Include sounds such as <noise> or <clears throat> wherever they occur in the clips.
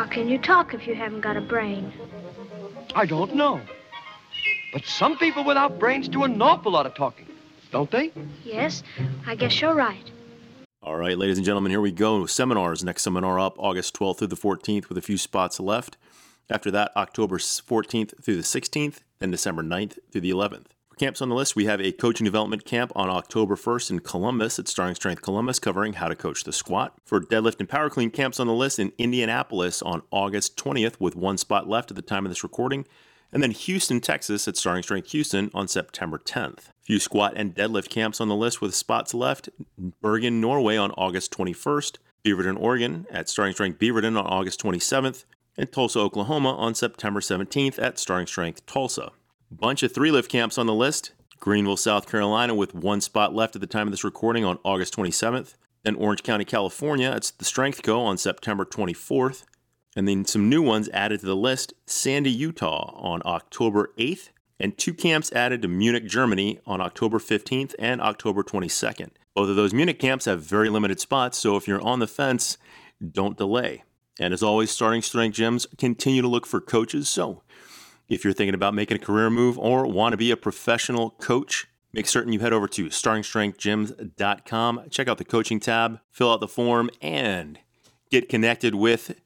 How can you talk if you haven't got a brain? I don't know. But some people without brains do an awful lot of talking, don't they? Yes, I guess you're right. All right, ladies and gentlemen, here we go. Seminars. Next seminar up August 12th through the 14th with a few spots left. After that, October 14th through the 16th, then December 9th through the 11th. Camps on the list, we have a coaching development camp on October 1st in Columbus at Starting Strength Columbus covering how to coach the squat. For deadlift and power clean camps on the list in Indianapolis on August 20th with one spot left at the time of this recording and then Houston, Texas at Starting Strength Houston on September 10th. Few squat and deadlift camps on the list with spots left. Bergen, Norway on August 21st, Beaverton, Oregon at Starting Strength Beaverton on August 27th, and Tulsa, Oklahoma on September 17th at Starting Strength Tulsa. Bunch of three lift camps on the list. Greenville, South Carolina with one spot left at the time of this recording on August 27th. Then Orange County, California, it's the Strength Co on September 24th. And then some new ones added to the list Sandy, Utah on October 8th, and two camps added to Munich, Germany on October 15th and October 22nd. Both of those Munich camps have very limited spots, so if you're on the fence, don't delay. And as always, starting strength gyms continue to look for coaches. So if you're thinking about making a career move or want to be a professional coach, make certain you head over to startingstrengthgyms.com, check out the coaching tab, fill out the form, and get connected with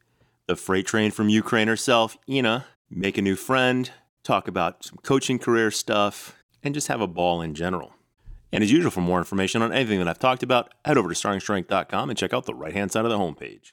the freight train from Ukraine herself, Ina, make a new friend, talk about some coaching career stuff, and just have a ball in general. And as usual, for more information on anything that I've talked about, head over to startingstrength.com and check out the right hand side of the homepage.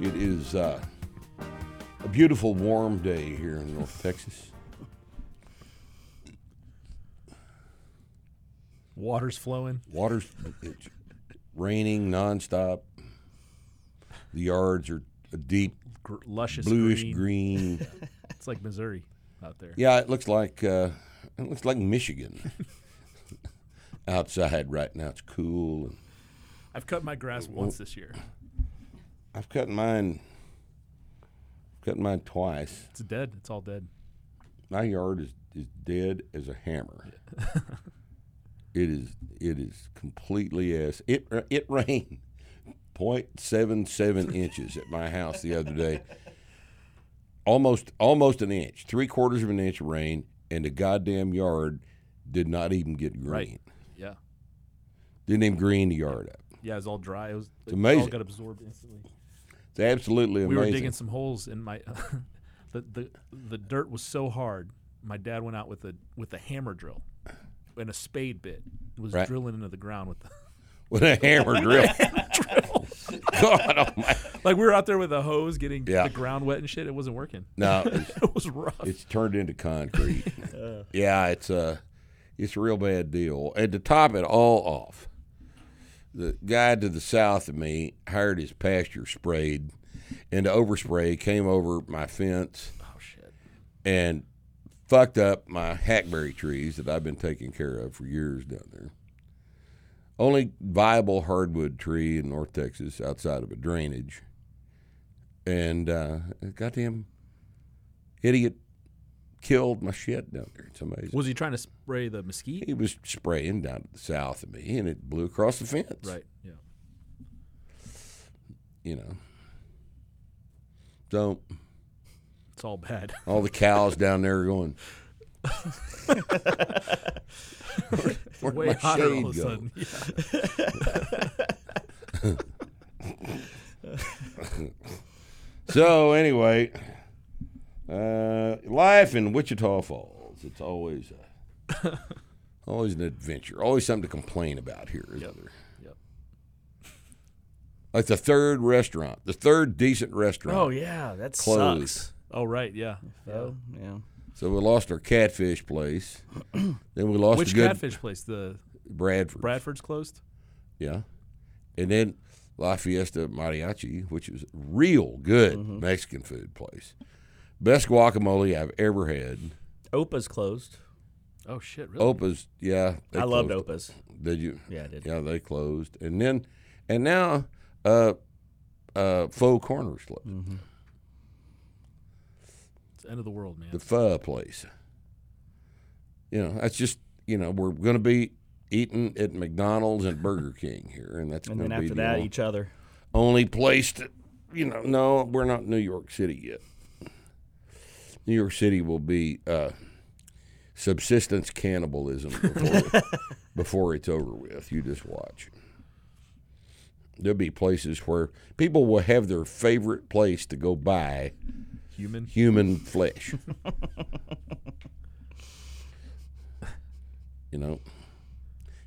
It is uh, a beautiful, warm day here in North Texas. Water's flowing. Water's it's raining nonstop. The yards are a deep Gr- luscious bluish green. green. <laughs> It's like Missouri out there. yeah, it looks like uh, it looks like Michigan <laughs> outside right now. It's cool. And I've cut my grass once this year. I've cut mine. Cut mine twice. It's dead. It's all dead. My yard is, is dead as a hammer. <laughs> it is it is completely ass. It it rained 0.77 inches at my house the other day. Almost almost an inch, three quarters of an inch of rain, and the goddamn yard did not even get green. Right. Yeah. Didn't even green the yard up. Yeah, it was all dry. It was It's it amazing. all got absorbed instantly. It's absolutely amazing. We were digging some holes in my <laughs> the, the the dirt was so hard. My dad went out with a with a hammer drill and a spade bit. It was Right. drilling into the ground with the <laughs> with a hammer drill. <laughs> God almighty. like we were out there with a hose getting Yeah. the ground wet and shit. It wasn't working. No, It was rough. it's turned into concrete. yeah, it's a it's a real bad deal. And to top it all off, the guy to the south of me hired his pasture sprayed, and the overspray came over my fence oh shit. and fucked up my hackberry trees that I've been taking care of for years down there. Only viable hardwood tree in North Texas outside of a drainage. And uh, goddamn idiot killed my shit down there. It's amazing. Was he trying to spray the mesquite? he was spraying down to the south of me, and it blew across the fence. Right. Yeah. You know. So It's all bad. <laughs> all the cows down there are going. <laughs> Where'd Way my hotter all of a sudden. <laughs> So anyway, uh, life in Wichita Falls. It's always a, <laughs> always an adventure. Always something to complain about here. Isn't there? Yep. Like the third restaurant, the third decent restaurant. Oh yeah, that Closed. sucks. Oh right. Yeah. Oh yeah. So we lost our catfish place. <clears throat> then we lost Which catfish place? The Bradford. Bradford's closed. Yeah. And then La Fiesta Mariachi, which is real good Mexican food place. Best guacamole I've ever had. Opa's closed. Oh shit! Really? Opa's, yeah. they I loved closed. Opa's. Did you? Yeah, I did. Yeah, they closed, and then, and now, uh, uh, Faux Corners closed. Mm-hmm. It's the end of the world, man. the pho place. You know, that's just you know we're going to be eating at McDonald's and Burger King here, and that's And going then to be after the that, only, each other. only place that you know. No, we're not New York City yet. New York City will be uh, subsistence cannibalism <laughs> before, before it's over with. You just watch. There'll be places where people will have their favorite place to go buy Human. human flesh. <laughs> you know.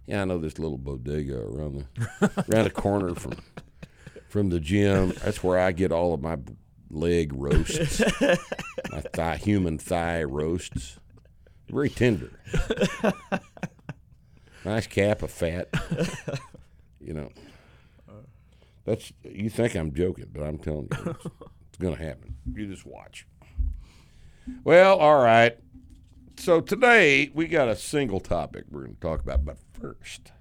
Yeah, I know this little bodega around the around the corner from from the gym. That's where I get all of my leg roasts, <laughs> my thigh, human thigh roasts. Very tender. nice cap of fat. You know. That's you think I'm joking, but I'm telling you, it's, it's going to happen. You just watch. Well, all right. So today we got a single topic we're going to talk about, but first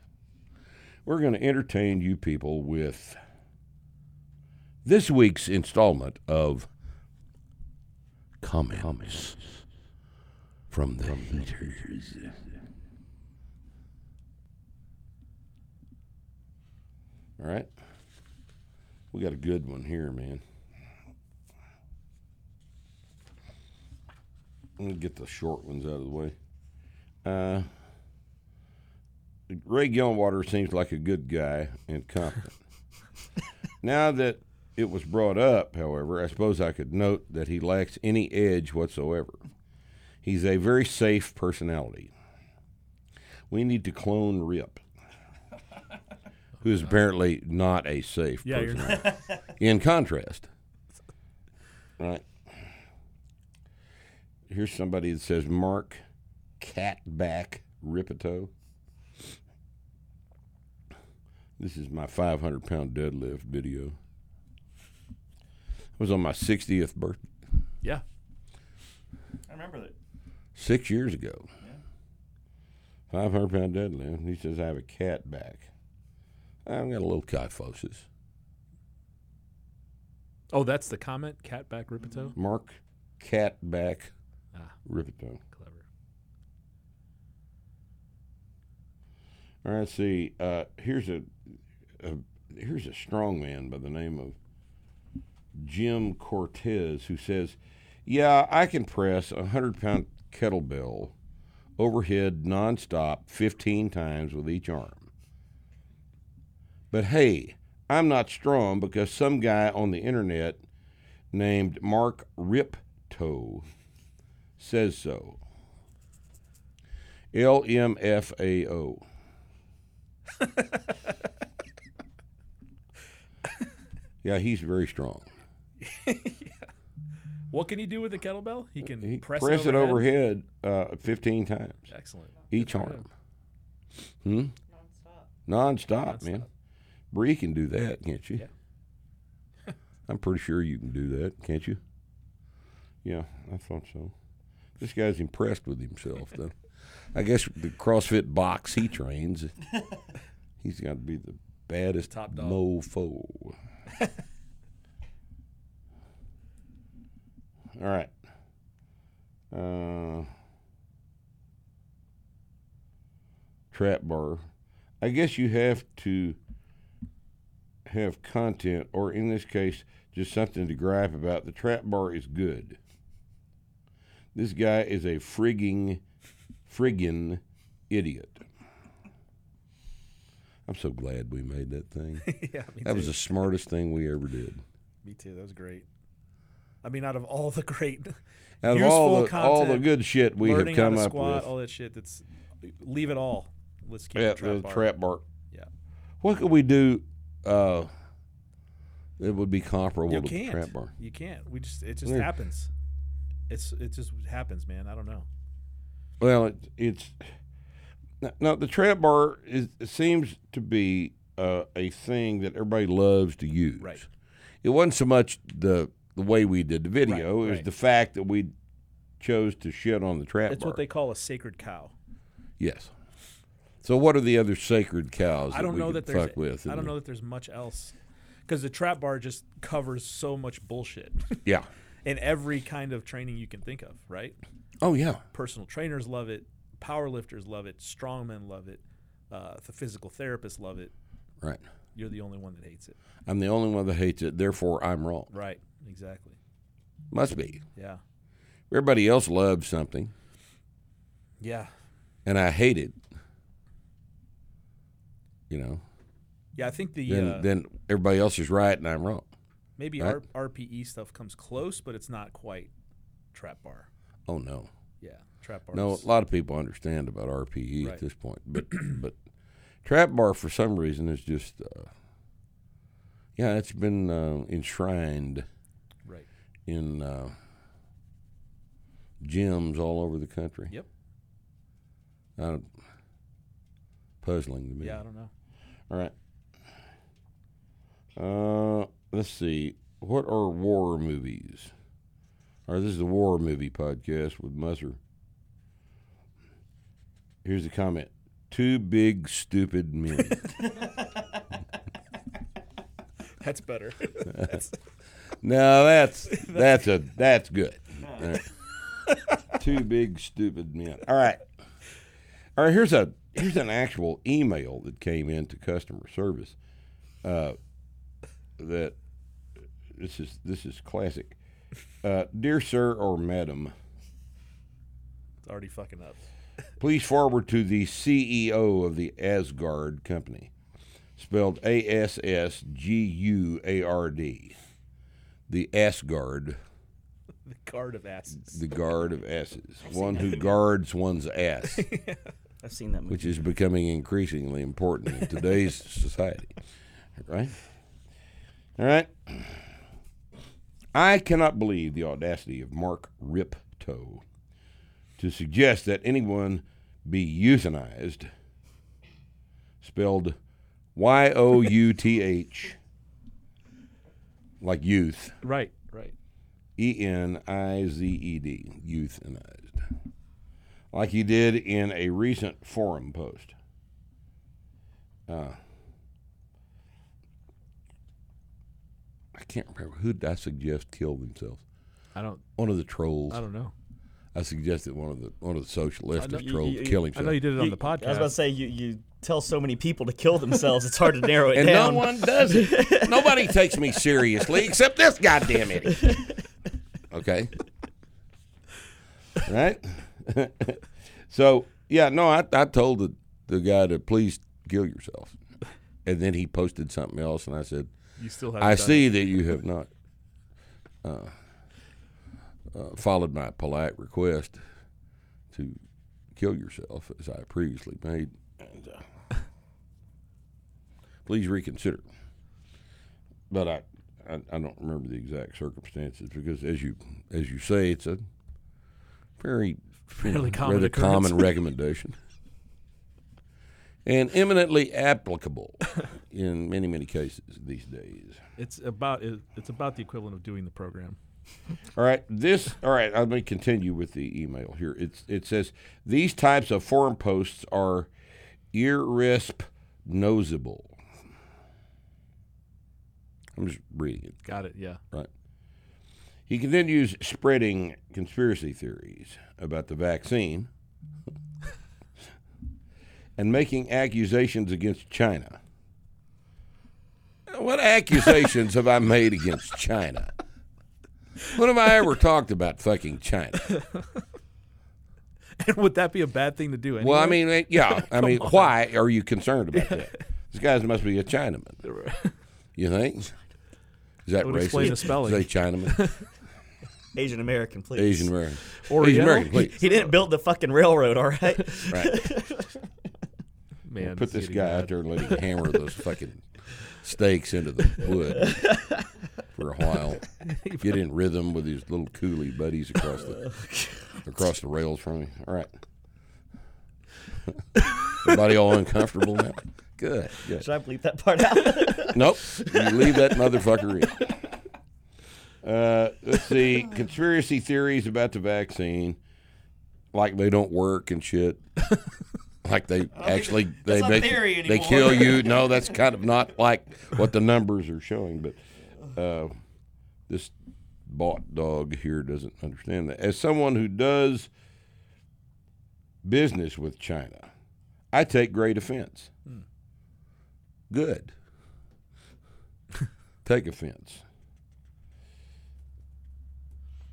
we're going to entertain you people with this week's installment of comments from the haters. All right. We got a good one here, man. Let me get the short ones out of the way. Uh, Ray Gillenwater seems like a good guy and competent. <laughs> now that it was brought up, however, I suppose I could note that he lacks any edge whatsoever. He's a very safe personality. We need to clone Rip, who's apparently not a safe Yeah, personality. <laughs> In contrast, right? Here's somebody that says Mark Catback Rippetoe. This is my 500 pound deadlift video. It was on my 60th birthday, Yeah. I remember that. six years ago. 500 pound deadlift. He says I have a cat back. I've got a little kyphosis. Oh, that's the comment. Catback Rippetoe. Mark Catback Ah, Rippetoe. clever. All right, see, uh, here's a, a here's a strong man by the name of Jim Cortez who says, "Yeah, I can press a hundred pound kettlebell overhead nonstop, fifteen times with each arm. But hey, I'm not strong because some guy on the internet named Mark Rippetoe says so. LMFAO. <laughs> Yeah, he's very strong. <laughs> What can he do with the kettlebell? He can He press, press, it it overhead. overhead uh, 15 times Excellent. each for arm. Hmm? Non-stop, Non stop, man. Bree can do that, can't you? <laughs> I'm pretty sure you can do that, can't you? Yeah, I thought so. This guy's impressed with himself, though. <laughs> I guess the CrossFit box he trains, he's got to be the baddest Top dog. mofo. All right. Uh, trap bar. I guess you have to have content, or in this case, just something to gripe about. The trap bar is good. This guy is a frigging, friggin' idiot. I'm so glad we made that thing. <laughs> yeah, That was the smartest thing we ever did. me too. That was great. I mean, out of all the great, Out of all the all the good shit we have come up squat, with, all that shit. That's leave it all. Let's keep yeah, the trap the bar. trap bar. Yeah. What could we do? Uh, that would be comparable You to the can't. trap bar. You can't. We just it just Yeah. happens. It's it just happens, man. I don't know. Well, it, it's now- the trap bar is it seems to be uh, a thing that everybody loves to use. Right. It wasn't so much the the way we did the video; Right, it was right. the fact that we chose to shit on the trap bar. It's bar. what they call a sacred cow. yes. So, what are the other sacred cows? I don't know that there's fuck with. I don't know that there's much else because the trap bar just covers so much bullshit <laughs> Yeah. in every kind of training you can think of. Right. Oh yeah. Personal trainers love it. Power lifters love it. Strongmen love it. Uh, the physical therapists love it. Right. You're the only one that hates it. I'm the only one that hates it. Therefore, I'm wrong. Right. Exactly. Must be. Yeah. Everybody else loves something, Yeah. and I hate it. You know. Yeah. I think the Then uh, then everybody else is right, and I'm wrong. maybe right. R- RPE stuff comes close, but it's not quite trap bar. Oh no. Yeah. Trap bar. No, a lot of people understand about RPE Right. at this point, but <clears throat> but trap bar for some reason is just uh, yeah, it's been uh, enshrined. In uh, gyms all over the country. Yep. Uh, puzzling to me. Yeah. I don't know. All right. Uh, let's see. What are war movies? All right, this is the war movie podcast with Musser. Here's the comment: Two big stupid men. <laughs> That's better. <laughs> no, <laughs> that's that's a that's good. <laughs> Right. Two big stupid men. All right. All right. Here's a here's an actual email that came in to customer service. Uh, that this is this is classic. Uh, dear sir or madam, it's already fucking up. <laughs> please forward to the CEO of the Aasgaard company, spelled A S S G U A R D. The Asgard, <laughs> The guard of asses. the guard of asses, one who guards one's <laughs> ass, I've seen that movie. which is becoming increasingly important in today's <laughs> society. Right? All right. I cannot believe the audacity of Mark Rippetoe to suggest that anyone be euthanized, spelled Y O U T H, like youth, Right. Right. E N I Z E D, euthanized, like he did in a recent forum post. Uh, I can't remember who did I suggest killed themselves. I don't. One of the trolls. I don't know. I suggested one of the one of the socialistic I know- you- trolls you- kill I know you did it on You- the podcast. I was about to say you, you tell so many people to kill themselves. It's hard to narrow it and down. no one does it. <laughs> Nobody takes me seriously except this goddamn idiot. Okay. Right? <laughs> so, yeah, no, I, I told the, the guy to please kill yourself. And then he posted something else, and I said, you still have. I see that you have not uh, uh, followed my polite request to kill yourself, as I previously made. And, uh, please reconsider. But I, I, I don't remember the exact circumstances because, as you as you say, it's a very Fairly <laughs> common rather occurrence. common <laughs> recommendation. And eminently applicable <laughs> in many, many cases these days. It's about. It's about the equivalent of doing the program. All right, this. All right, let me continue with the email here. It's it says these types of forum posts are irresponsible. I'm just reading it. Got it. Yeah. Right. He continues spreading conspiracy theories about the vaccine <laughs> and making accusations against China. What accusations have I made against China? When have I ever talked about fucking China? <laughs> And would that be a bad thing to do? Anyway? Well, I mean, yeah. I <laughs> mean, why are you concerned about that? This guy must be a Chinaman. You think? Is that Would racist? explain the spelling. Say Chinaman, <laughs> Asian American, please. Asian American, Oriental? Asian American, please. He didn't build the fucking railroad, all right? Right. <laughs> man, Put this guy bad. out there and let him hammer those fucking stakes into the wood for a while. <laughs> Get in rhythm with his little coolie buddies across the across the rails from him. All right. Everybody all uncomfortable now? Good. good. Should I bleep that part out? <laughs> Nope. You leave that motherfucker in. Uh, let's see. Conspiracy theories about the vaccine, like they don't work and shit. Like they <laughs> actually they make theory they kill you. <laughs> No, that's kind of not like what the numbers are showing. But uh, this bought dog here doesn't understand that. As someone who does business with China, I take great offense. Good. take offense.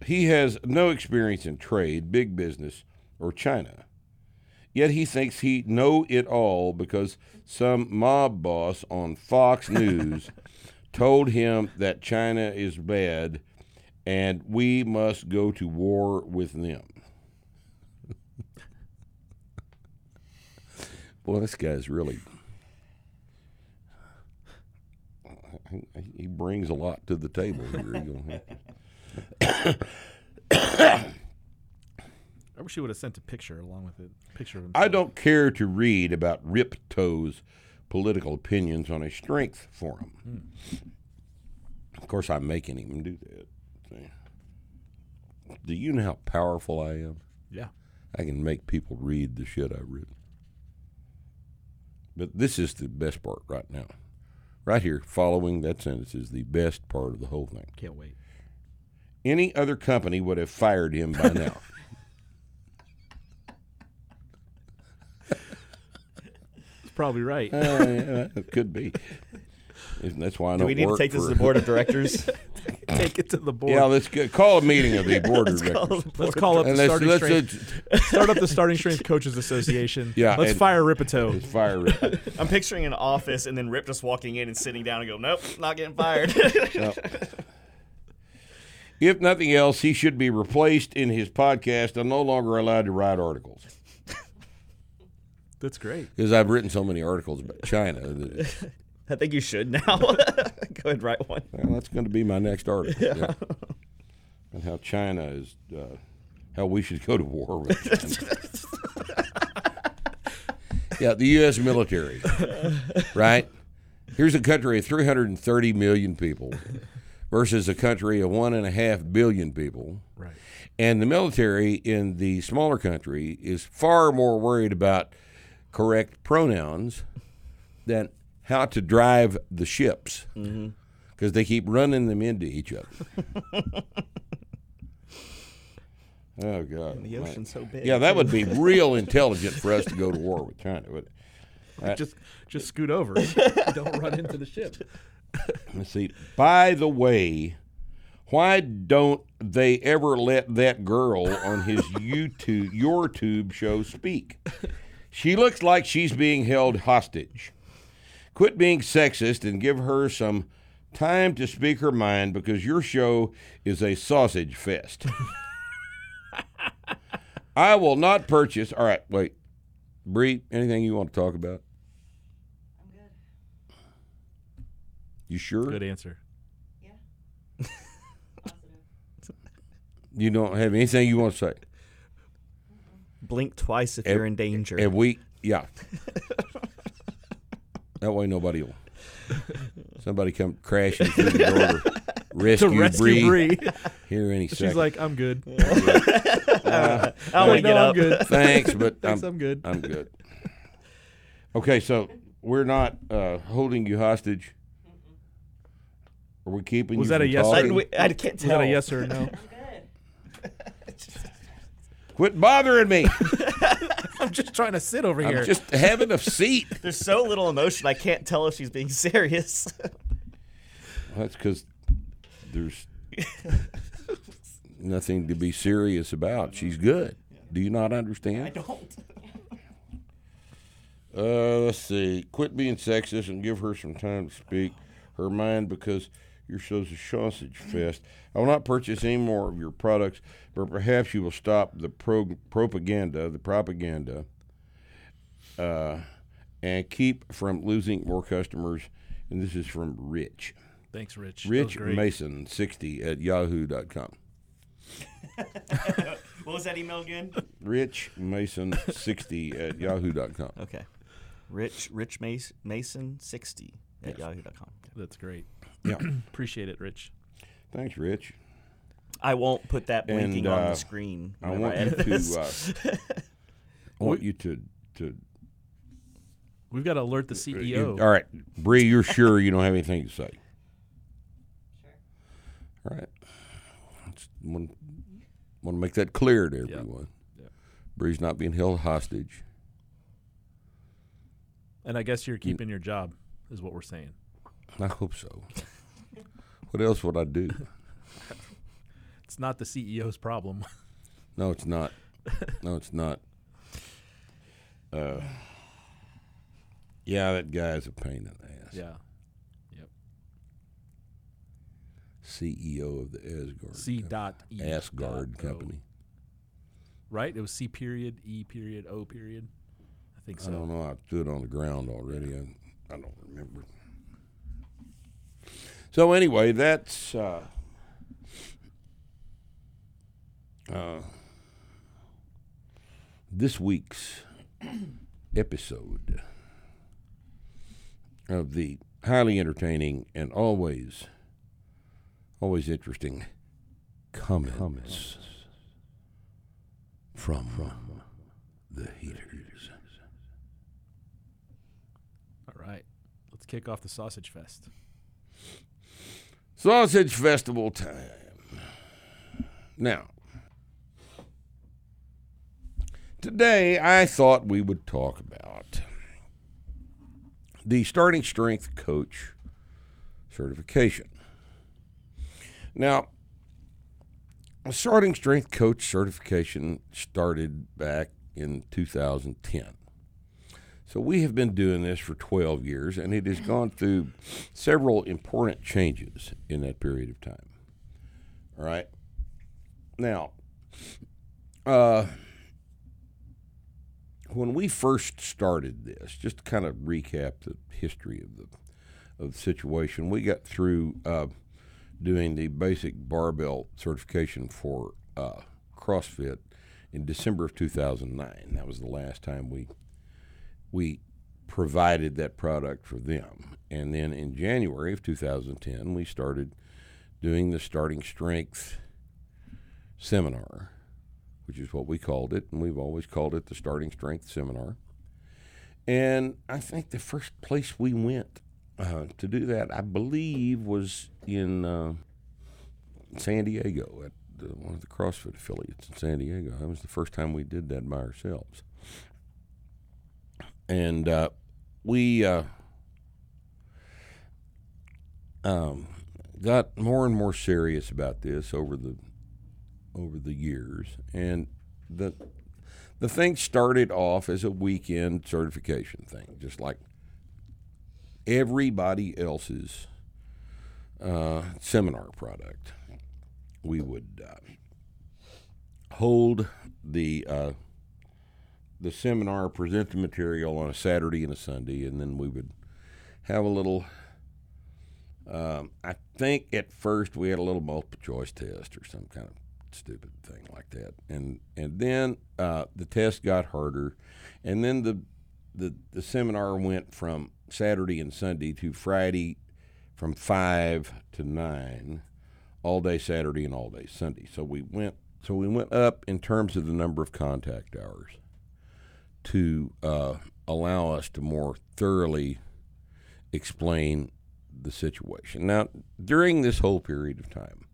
He has no experience in trade, big business, or China. Yet he thinks he know it all because some mob boss on Fox <laughs> News told him that China is bad and we must go to war with them. Boy, this guy's really. He- He brings a lot to the table here. I wish you would have sent a picture along with it. Picture. I don't care to read about Rip Toe's political opinions on a strength forum. Hmm. Of course, I'm making him do that. Do you know how powerful I am? Yeah. I can make people read the shit I've written. But this is the best part right now. Right here, following that sentence, is the best part of the whole thing. Can't wait. Any other company would have fired him by now. <laughs> It's probably right. Uh, yeah, it could be. <laughs> That's why I Do don't we need to work take this for- to the board of <laughs> directors? <laughs> Take it to the board. Yeah, let's get, call a meeting of the <laughs> board Let's call directors. the Let's call up the let's, starting let's, strength. let's, Start up the starting strength coaches association. Yeah, Let's and- fire Rippetoe. let's fire Rip. <laughs> I'm picturing an office and then Rip just walking in and sitting down and go, nope, not getting fired. No. If nothing else, he should be replaced in his podcast and no longer allowed to write articles. That's great. Because I've written so many articles about China. I think you should now. <laughs> go ahead and write one. well, that's going to be my next article. Yeah. <laughs> And how China is, uh, how we should go to war with <laughs> China. yeah, the U.S. military, right? Here's a country of 330 million people versus a country of one and a half billion people. Right. And the military in the smaller country is far more worried about correct pronouns than how to drive the ships mm-hmm. because they keep running them into each other. <laughs> oh, God. The ocean's so big. Yeah, that would be real intelligent for us to go to war with China. But Just just scoot over. <laughs> Don't run into the ship. let's see. By the way, why don't they ever let that girl on his <laughs> YouTube, your tube show speak? She looks like she's being held hostage. Quit being sexist and give her some time to speak her mind because your show is a sausage fest. <laughs> I will not purchase. All right, wait. Bree, anything you want to talk about? I'm good. You sure? Good answer. Yeah. <laughs> you don't have anything you want to say? Blink twice if you're in danger. And we, yeah. <laughs> that way nobody will. Somebody come crashing through the door to <laughs> rescue, To rescue Bree Bree. here any She's second. like, I'm good. <laughs> I don't want Wait, to get no, I'm up. good. <laughs> Thanks, but Thanks, I'm, I'm good. I'm good. Okay, so we're not uh, holding you hostage. Are we keeping you. Was you that a from yes or I, talking? we- I can't Was tell. that a yes or a no? Quit bothering me. I'm just trying to sit over here. I'm just having a seat. <laughs> There's so little emotion, I can't tell if she's being serious. <laughs> That's because there's nothing to be serious about. She's good. Do you not understand? I don't. Uh, let's see. Quit being sexist and give her some time to speak her mind because your show's a sausage fest. I will not purchase any more of your products, but perhaps you will stop the pro- propaganda, the propaganda, uh, and keep from losing more customers. And this is from Rich. Thanks, Rich. Rich. Mason, 60 at yahoo.com. <laughs> What was that email again? Rich Mason, 60 at yahoo.com. Okay. Rich Rich Mason, Mason sixty at yahoo.com. That's great. Yeah. <clears throat> Appreciate it, Rich. Thanks, Rich. I won't put that blinking And, on uh, the screen. I whenever want you edit to. this. Uh, I <laughs> want you to to. We've got to alert the Uh, CEO. you- all right, Bree, you're sure you don't have anything to say? Sure. All right. Want, want to make that clear to everyone. Yep. Bree's not being held hostage. And I guess you're keeping your job, is what we're saying. I hope so. What else would I do? <laughs> It's not the CEO's problem. No, it's not. No, it's not. Uh, yeah, that guy's a pain in the ass. yeah. Yep. CEO of the Aasgaard. C Co- dot E. Aasgaard dot. Company. Right? It was C period, E period, O period. I think so. I don't know. I threw it on the ground already. I, I don't remember. So anyway, that's uh, uh, this week's episode of the highly entertaining and always, always interesting comments, from, from the heaters. All right. Let's kick off the sausage fest. Sausage Festival time. Now, today I thought we would talk about the starting strength coach certification. Now, a starting strength coach certification started back in 2010. So we have been doing this for 12 years, and it has gone through several important changes in that period of time. All right. Now, uh, when we first started this, just to kind of recap the history of the of the situation, we got through uh, doing the basic barbell certification for uh, CrossFit in December of 2009. That was the last time we we provided that product for them. And then in January of 2010, we started doing the starting strength seminar, which is what we called it, and we've always called it the starting strength seminar. And I think the first place we went uh, to do that, I believe, was in uh, San Diego at the, one of the CrossFit affiliates in San Diego. That was the first time we did that by ourselves and uh, we uh, um, got more and more serious about this over the over the years, and the the thing started off as a weekend certification thing, just like everybody else's uh, seminar product. We would uh, hold the uh, the seminar, present the material on a Saturday and a Sunday, and then we would have a little. Um, I think at first we had a little multiple choice test or some kind of stupid thing like that, and and then uh, the test got harder, and then the the the seminar went from Saturday and Sunday to Friday, from five to nine, all day Saturday and all day Sunday. So we went so we went up in terms of the number of contact hours to uh, allow us to more thoroughly explain the situation. Now, during this whole period of time,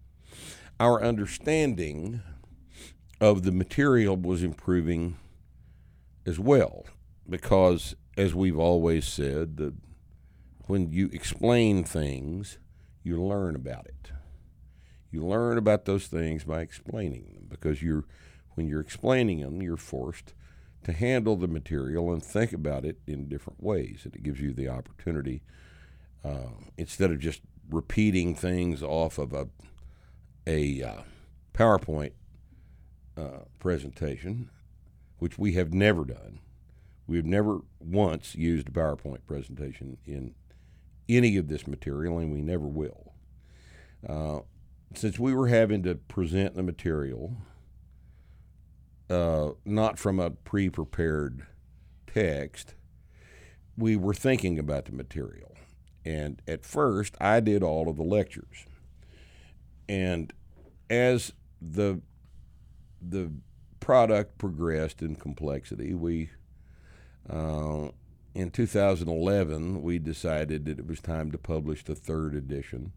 our understanding of the material was improving as well, because as we've always said, the, when you explain things, you learn about it. You learn about those things by explaining them, because you're when you're explaining them, you're forced to handle the material and think about it in different ways. And it gives you the opportunity, uh, instead of just repeating things off of a, a uh, PowerPoint uh, presentation, which we have never done. We have never once used a PowerPoint presentation in any of this material, and we never will. Uh, since we were having to present the material uh, not from a pre prepared text, we were thinking about the material. And at first, I did all of the lectures. And as the the product progressed in complexity, we uh, in 2011 we decided that it was time to publish the third edition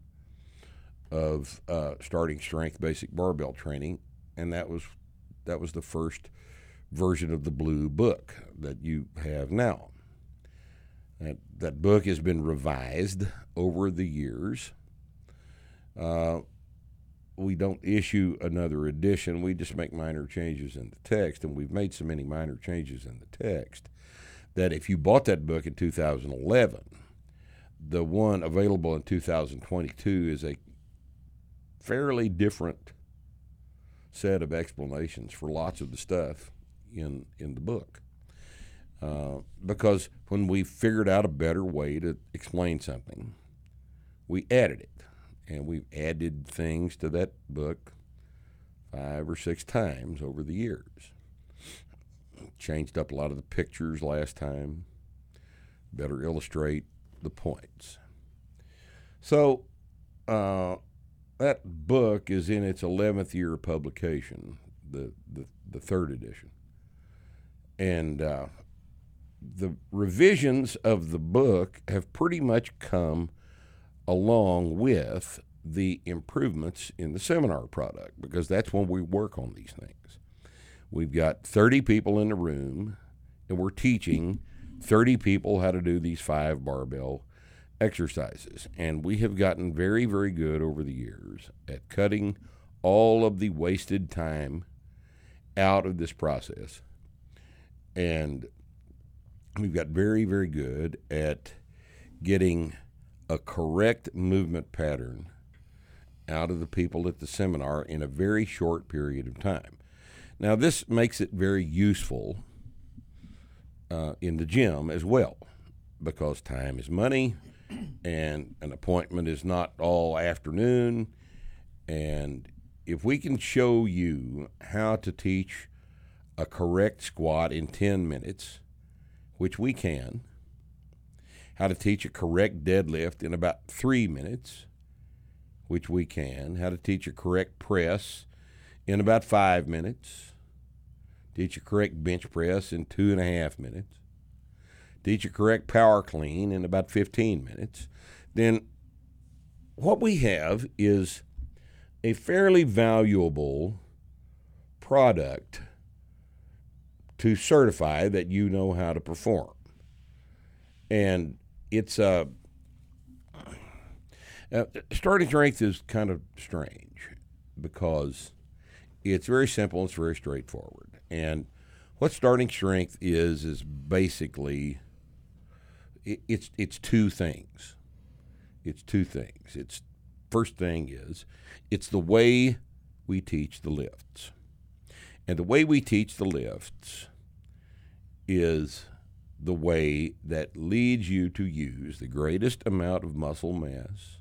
of uh, starting strength basic barbell training, and that was that was the first version of the blue book that you have now. That that book has been revised over the years. Uh, we don't issue another edition. We just make minor changes in the text, and we've made so many minor changes in the text that if you bought that book in 2011, the one available in 2022 is a fairly different set of explanations for lots of the stuff in in the book. Uh, because when we figured out a better way to explain something, we added it, and we've added things to that book five or six times over the years. Changed up a lot of the pictures last time, better illustrate the points. So, uh, that book is in its 11th year of publication, the, the, the third edition. And uh, the revisions of the book have pretty much come along with the improvements in the seminar product because that's when we work on these things. We've got 30 people in the room, and we're teaching 30 people how to do these five barbell exercises. And we have gotten very, very good over the years at cutting all of the wasted time out of this process. And we've got very, very good at getting a correct movement pattern out of the people at the seminar in a very short period of time. Now, this makes it very useful uh, in the gym as well because time is money and an appointment is not all afternoon. And if we can show you how to teach a correct squat in 10 minutes, which we can, how to teach a correct deadlift in about three minutes, which we can, how to teach a correct press in about five minutes, teach a correct bench press in two and a half minutes, teach a correct power clean in about 15 minutes, then what we have is a fairly valuable product to certify that you know how to perform. And it's a uh, starting strength is kind of strange because it's very simple, it's very straightforward. And what starting strength is is basically it, it's it's two things. It's two things. It's first thing is it's the way we teach the lifts. And the way we teach the lifts is the way that leads you to use the greatest amount of muscle mass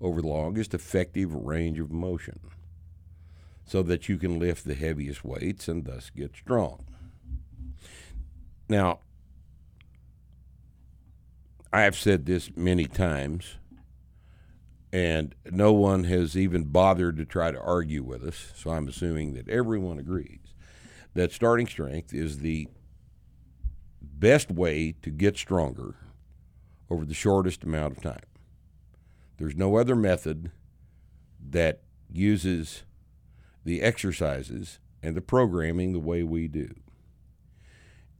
over the longest effective range of motion so that you can lift the heaviest weights and thus get strong. Now, I have said this many times, and no one has even bothered to try to argue with us, so I'm assuming that everyone agrees that starting strength is the best way to get stronger over the shortest amount of time. There's no other method that uses the exercises and the programming the way we do.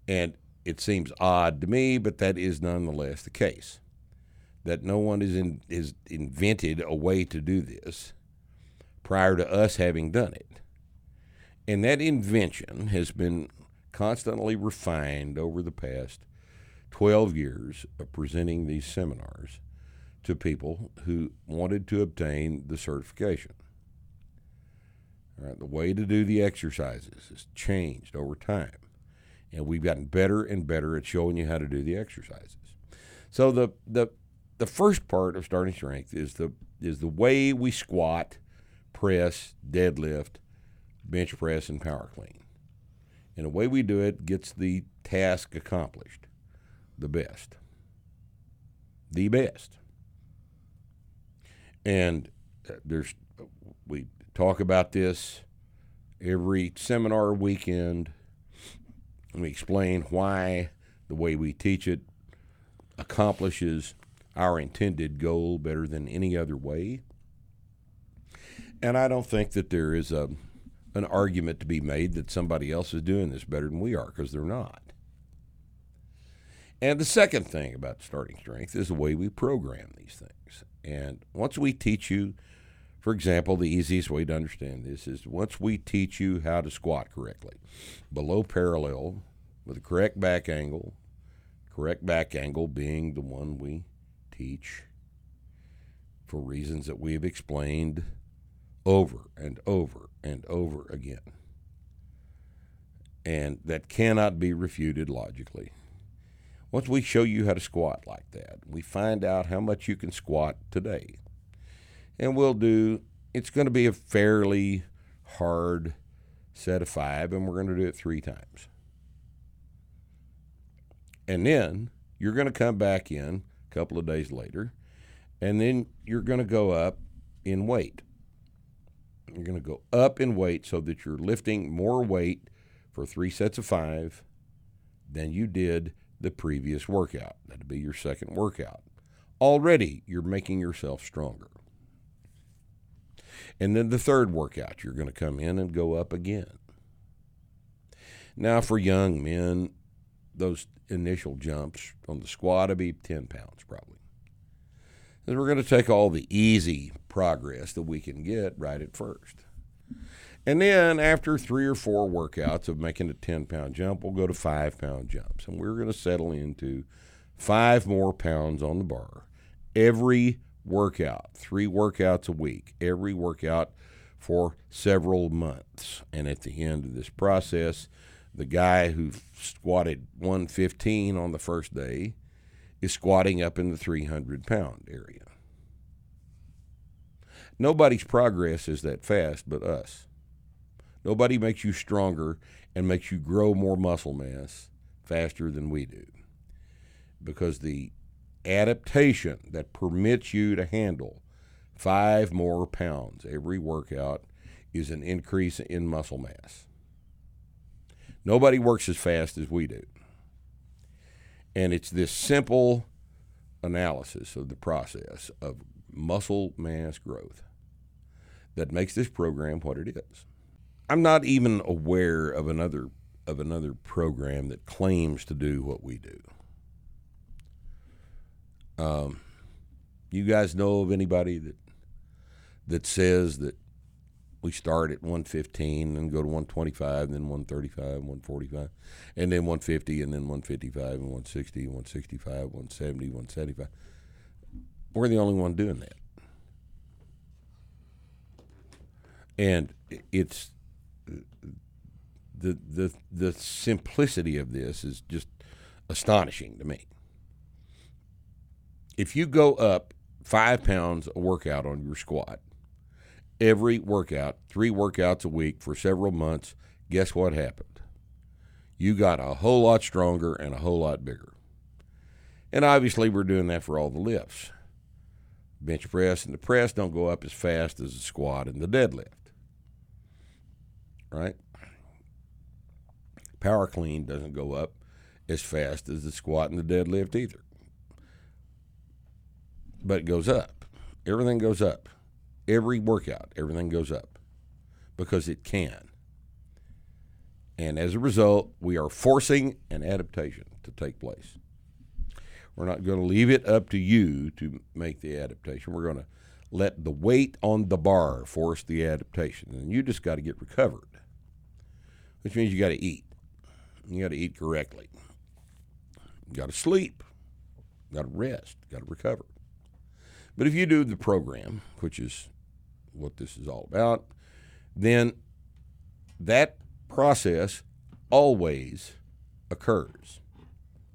And it seems odd to me, but that is nonetheless the case. That no one is in, is invented a way to do this prior to us having done it. And that invention has been constantly refined over the past 12 years of presenting these seminars to people who wanted to obtain the certification. All right, the way to do the exercises has changed over time, and we've gotten better and better at showing you how to do the exercises. So the the the first part of starting strength is the is the way we squat, press, deadlift, bench press, and power clean. And the way we do it gets the task accomplished. the best. The best. And uh, there's we talk about this every seminar weekend. And we explain why the way we teach it accomplishes our intended goal better than any other way. And I don't think that there is a an argument to be made that somebody else is doing this better than we are because they're not. And the second thing about starting strength is the way we program these things. And once we teach you, for example, the easiest way to understand this is once we teach you how to squat correctly, below parallel, with a correct back angle, correct back angle being the one we teach for reasons that we have explained over and over and over again. And that cannot be refuted logically. Once we show you how to squat like that, we find out how much you can squat today. And we'll do, it's going to be a fairly hard set of five, and we're going to do it three times. And then you're going to come back in a couple of days later, and then you're going to go up in weight. You're going to go up in weight so that you're lifting more weight for three sets of five than you did the previous workout. That'd be your second workout. Already, you're making yourself stronger. And then the third workout, you're going to come in and go up again. Now, for young men, those initial jumps on the squat will be 10 pounds probably. And we're going to take all the easy progress that we can get right at first. And then after three or four workouts of making a 10 pound jump, we'll go to five pound jumps. And we're going to settle into five more pounds on the bar every workout, three workouts a week, every workout for several months. And at the end of this process, the guy who squatted 115 on the first day is squatting up in the 300 pound area. Nobody's progress is that fast but us. Nobody makes you stronger and makes you grow more muscle mass faster than we do. Because the adaptation that permits you to handle five more pounds every workout is an increase in muscle mass. Nobody works as fast as we do. And it's this simple analysis of the process of muscle mass growth that makes this program what it is. I'm not even aware of another of another program that claims to do what we do. Um, you guys know of anybody that that says that we start at 115 and go to 125 and then 135 145 and then 150 and then 155 and 160 165 170 175 we're the only one doing that. And it's the the the simplicity of this is just astonishing to me if you go up five pounds a workout on your squat every workout, three workouts a week for several months, guess what happened? You got a whole lot stronger and a whole lot bigger. And obviously, we're doing that for all the lifts. Bench press and the press don't go up as fast as the squat and the deadlift. Right? Power clean doesn't go up as fast as the squat and the deadlift either. But it goes up. Everything goes up every workout, everything goes up because it can. And as a result, we are forcing an adaptation to take place. We're not going to leave it up to you to make the adaptation. We're going to let the weight on the bar force the adaptation. And you just got to get recovered, which means you got to eat. You got to eat correctly. You got to sleep. You got to rest. You got to recover. But if you do the program, which is what this is all about, then that process always occurs.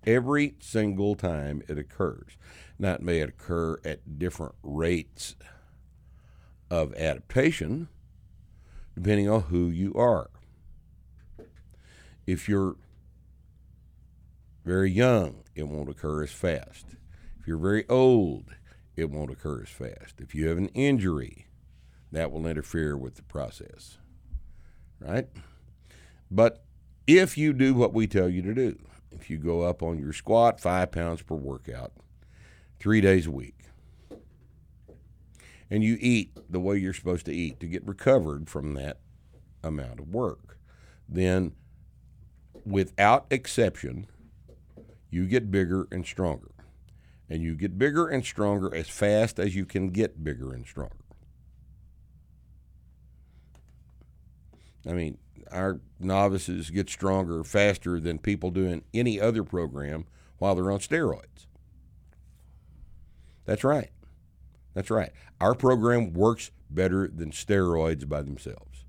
Every single time it occurs. Now, it may occur at different rates of adaptation depending on who you are. If you're very young, it won't occur as fast. If you're very old, it won't occur as fast. If you have an injury, that will interfere with the process. Right? But if you do what we tell you to do, if you go up on your squat five pounds per workout, three days a week, and you eat the way you're supposed to eat to get recovered from that amount of work, then without exception, you get bigger and stronger. And you get bigger and stronger as fast as you can get bigger and stronger. I mean, our novices get stronger faster than people doing any other program while they're on steroids. That's right. That's right. Our program works better than steroids by themselves.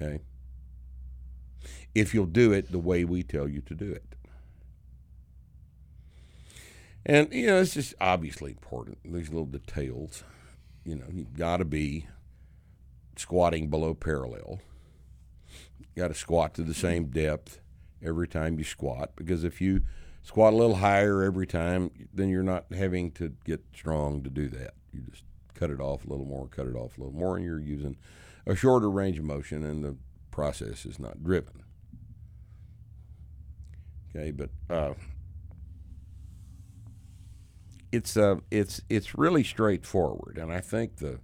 Okay? If you'll do it the way we tell you to do it. And, you know, it's just obviously important, these little details. You know, you've got to be squatting below parallel. You got to squat to the same depth every time you squat because if you squat a little higher every time, then you're not having to get strong to do that. You just cut it off a little more, cut it off a little more, and you're using a shorter range of motion, and the process is not driven. Okay, but uh, it's uh, it's it's really straightforward, and I think the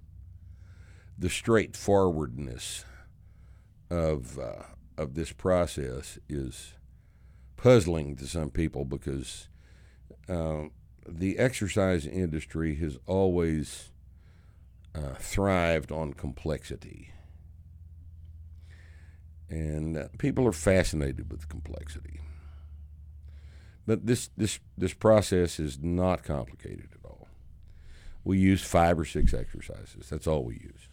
the straightforwardness of uh, of this process is puzzling to some people because uh, the exercise industry has always uh, thrived on complexity, and uh, people are fascinated with complexity. But this this this process is not complicated at all. We use five or six exercises. That's all we use.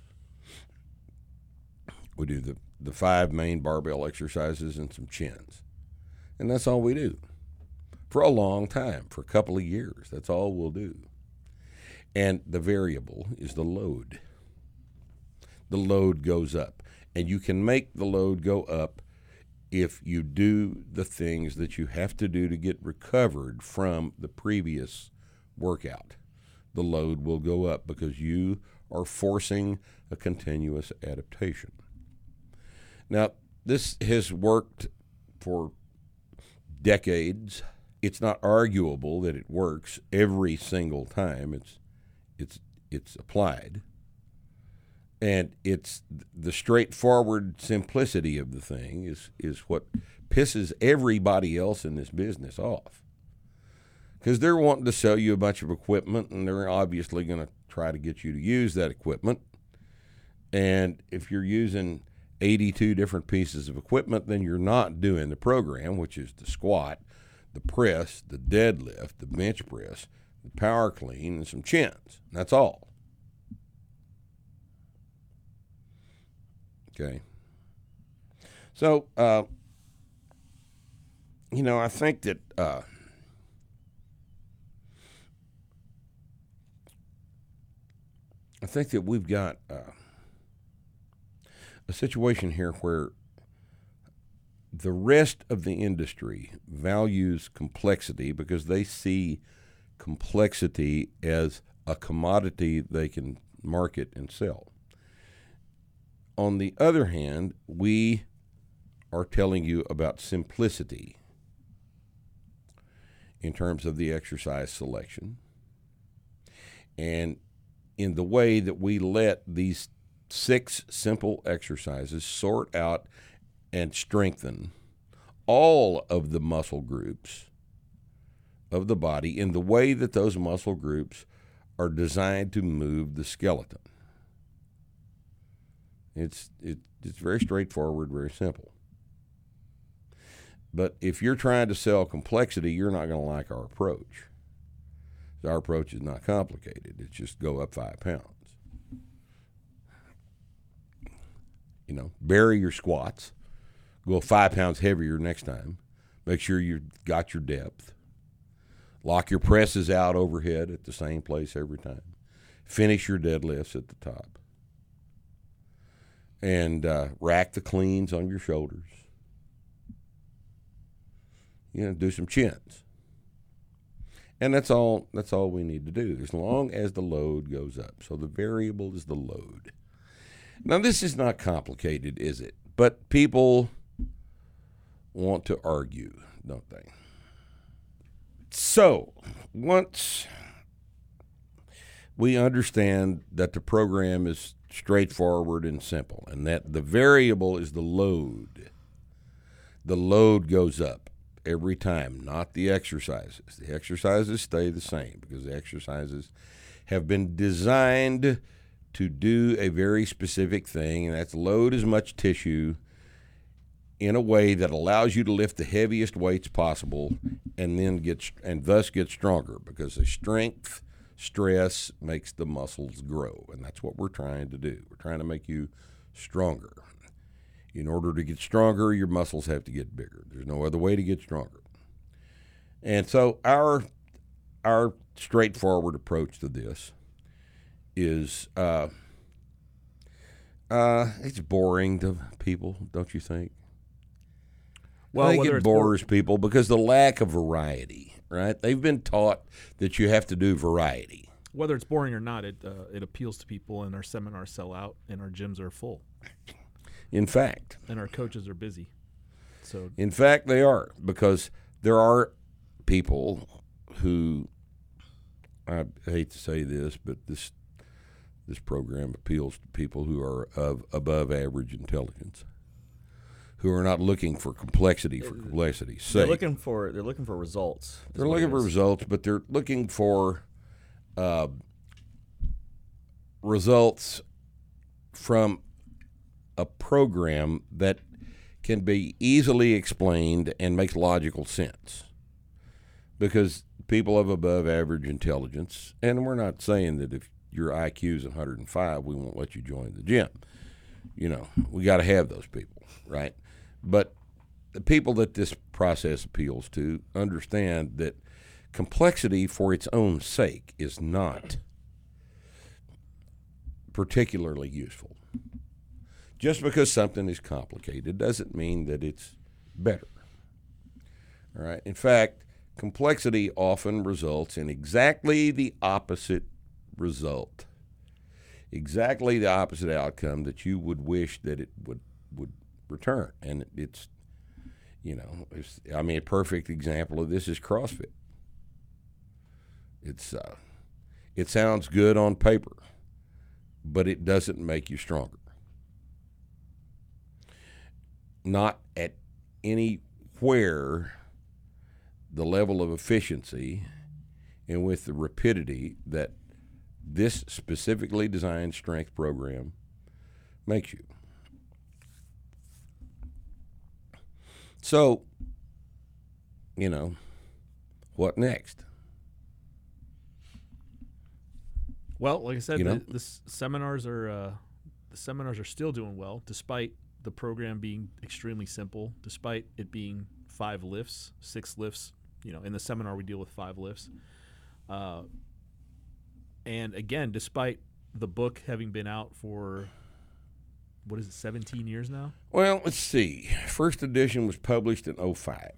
We do the, the five main barbell exercises and some chins. And that's all we do. For a long time, for a couple of years. That's all we'll do. And the variable is the load. The load goes up. And you can make the load go up if you do the things that you have to do to get recovered from the previous workout. The load will go up because you are forcing a continuous adaptation. Now, this has worked for decades. It's not arguable that it works every single time it's it's it's applied. And it's the straightforward simplicity of the thing is is what pisses everybody else in this business off. Because they're wanting to sell you a bunch of equipment and they're obviously going to try to get you to use that equipment. And if you're using 82 different pieces of equipment, then you're not doing the program, which is the squat, the press, the deadlift, the bench press, the power clean, and some chins. That's all. Okay. So, uh, you know, I think that uh, I think that we've got uh, a situation here where the rest of the industry values complexity because they see complexity as a commodity they can market and sell. On the other hand, we are telling you about simplicity in terms of the exercise selection and in the way that we let these six simple exercises sort out and strengthen all of the muscle groups of the body in the way that those muscle groups are designed to move the skeleton. It's it, it's very straightforward, very simple. But if you're trying to sell complexity, you're not going to like our approach. Our approach is not complicated. It's just go up five pounds. You know, bury your squats. Go five pounds heavier next time. Make sure you've got your depth. Lock your presses out overhead at the same place every time. Finish your deadlifts at the top. And uh, rack the cleans on your shoulders. You know, do some chins. And that's all that's all we need to do as long as the load goes up. So the variable is the load. Now this is not complicated, is it? But people want to argue, don't they? So, once we understand that the program is straightforward and simple and that the variable is the load, the load goes up every time, not the exercises. The exercises stay the same because the exercises have been designed to do a very specific thing, and that's load as much tissue in a way that allows you to lift the heaviest weights possible and then get and thus get stronger because the strength stress makes the muscles grow and that's what we're trying to do. We're trying to make you stronger. In order to get stronger your muscles have to get bigger. There's no other way to get stronger. And so our our straightforward approach to this is uh, uh, it's boring to people don't you think? Well, I think it bores people because the lack of variety, right? They've been taught that you have to do variety. whether it's boring or not, it uh, it appeals to people, and our seminars sell out, and our gyms are full, In fact, and our coaches are busy. So in fact, they are because there are people who I hate to say this, but this this program appeals to people who are of above average intelligence, who are not looking for complexity for complexity's sake. They're looking for they're looking for results. They're looking for results, but they're looking for uh, results from a program that can be easily explained and makes logical sense. Because people of above average intelligence, and we're not saying that if your IQ is 105, we won't let you join the gym. You know, we got to have those people, right? But the people that this process appeals to understand that complexity for its own sake is not particularly useful. Just because something is complicated doesn't mean that it's better. All right. In fact, complexity often results in exactly the opposite result. Exactly the opposite outcome that you would wish that it would would return. And it's you know, it's, I mean, a perfect example of this is CrossFit. It's uh, it sounds good on paper, but it doesn't make you stronger. Not at anywhere the level of efficiency and with the rapidity that this specifically designed strength program makes you. So, you know, what next? Well, like I said, You know? the, the s- seminars are uh, the seminars are still doing well, despite the program being extremely simple, despite it being five lifts, six lifts. You know, in the seminar we deal with five lifts, uh, and again, despite the book having been out for what is it, 17 years now? Well, let's see. First edition was published in 05.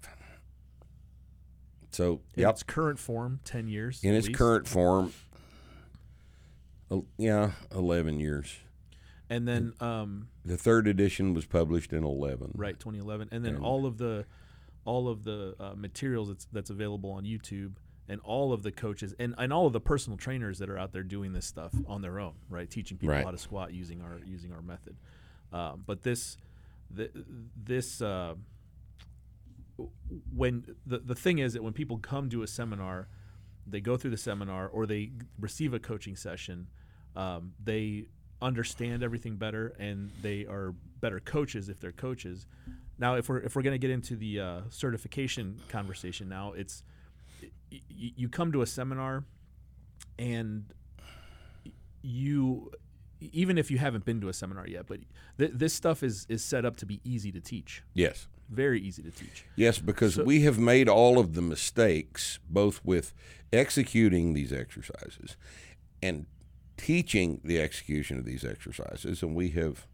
So, In yep, its current form, 10 years. in its least. current form, yeah, 11 years. and then um, The third edition was published in 11. right 2011 and then And- all of the all of the uh, materials that's, that's available on youtube and all of the coaches and, and all of the personal trainers that are out there doing this stuff on their own right teaching people Right. how to squat using our using our method um, but this th- this uh, when the, the thing is that when people come to a seminar they go through the seminar or they receive a coaching session um, they understand everything better and they are better coaches if they're coaches. Now if we're if we're going to get into the uh, certification conversation now it's you come to a seminar and you even if you haven't been to a seminar yet but th- this stuff is is set up to be easy to teach Yes. very easy to teach Yes, because So- we have made all of the mistakes, both with executing these exercises and teaching the execution of these exercises, and we have.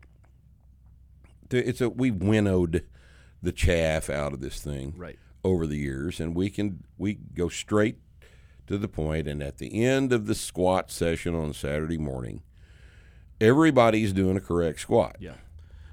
It's a we winnowed the chaff out of this thing right over the years, and we can we go straight to the. And at the end of the squat session on Saturday morning, everybody's doing a correct squat. Yeah.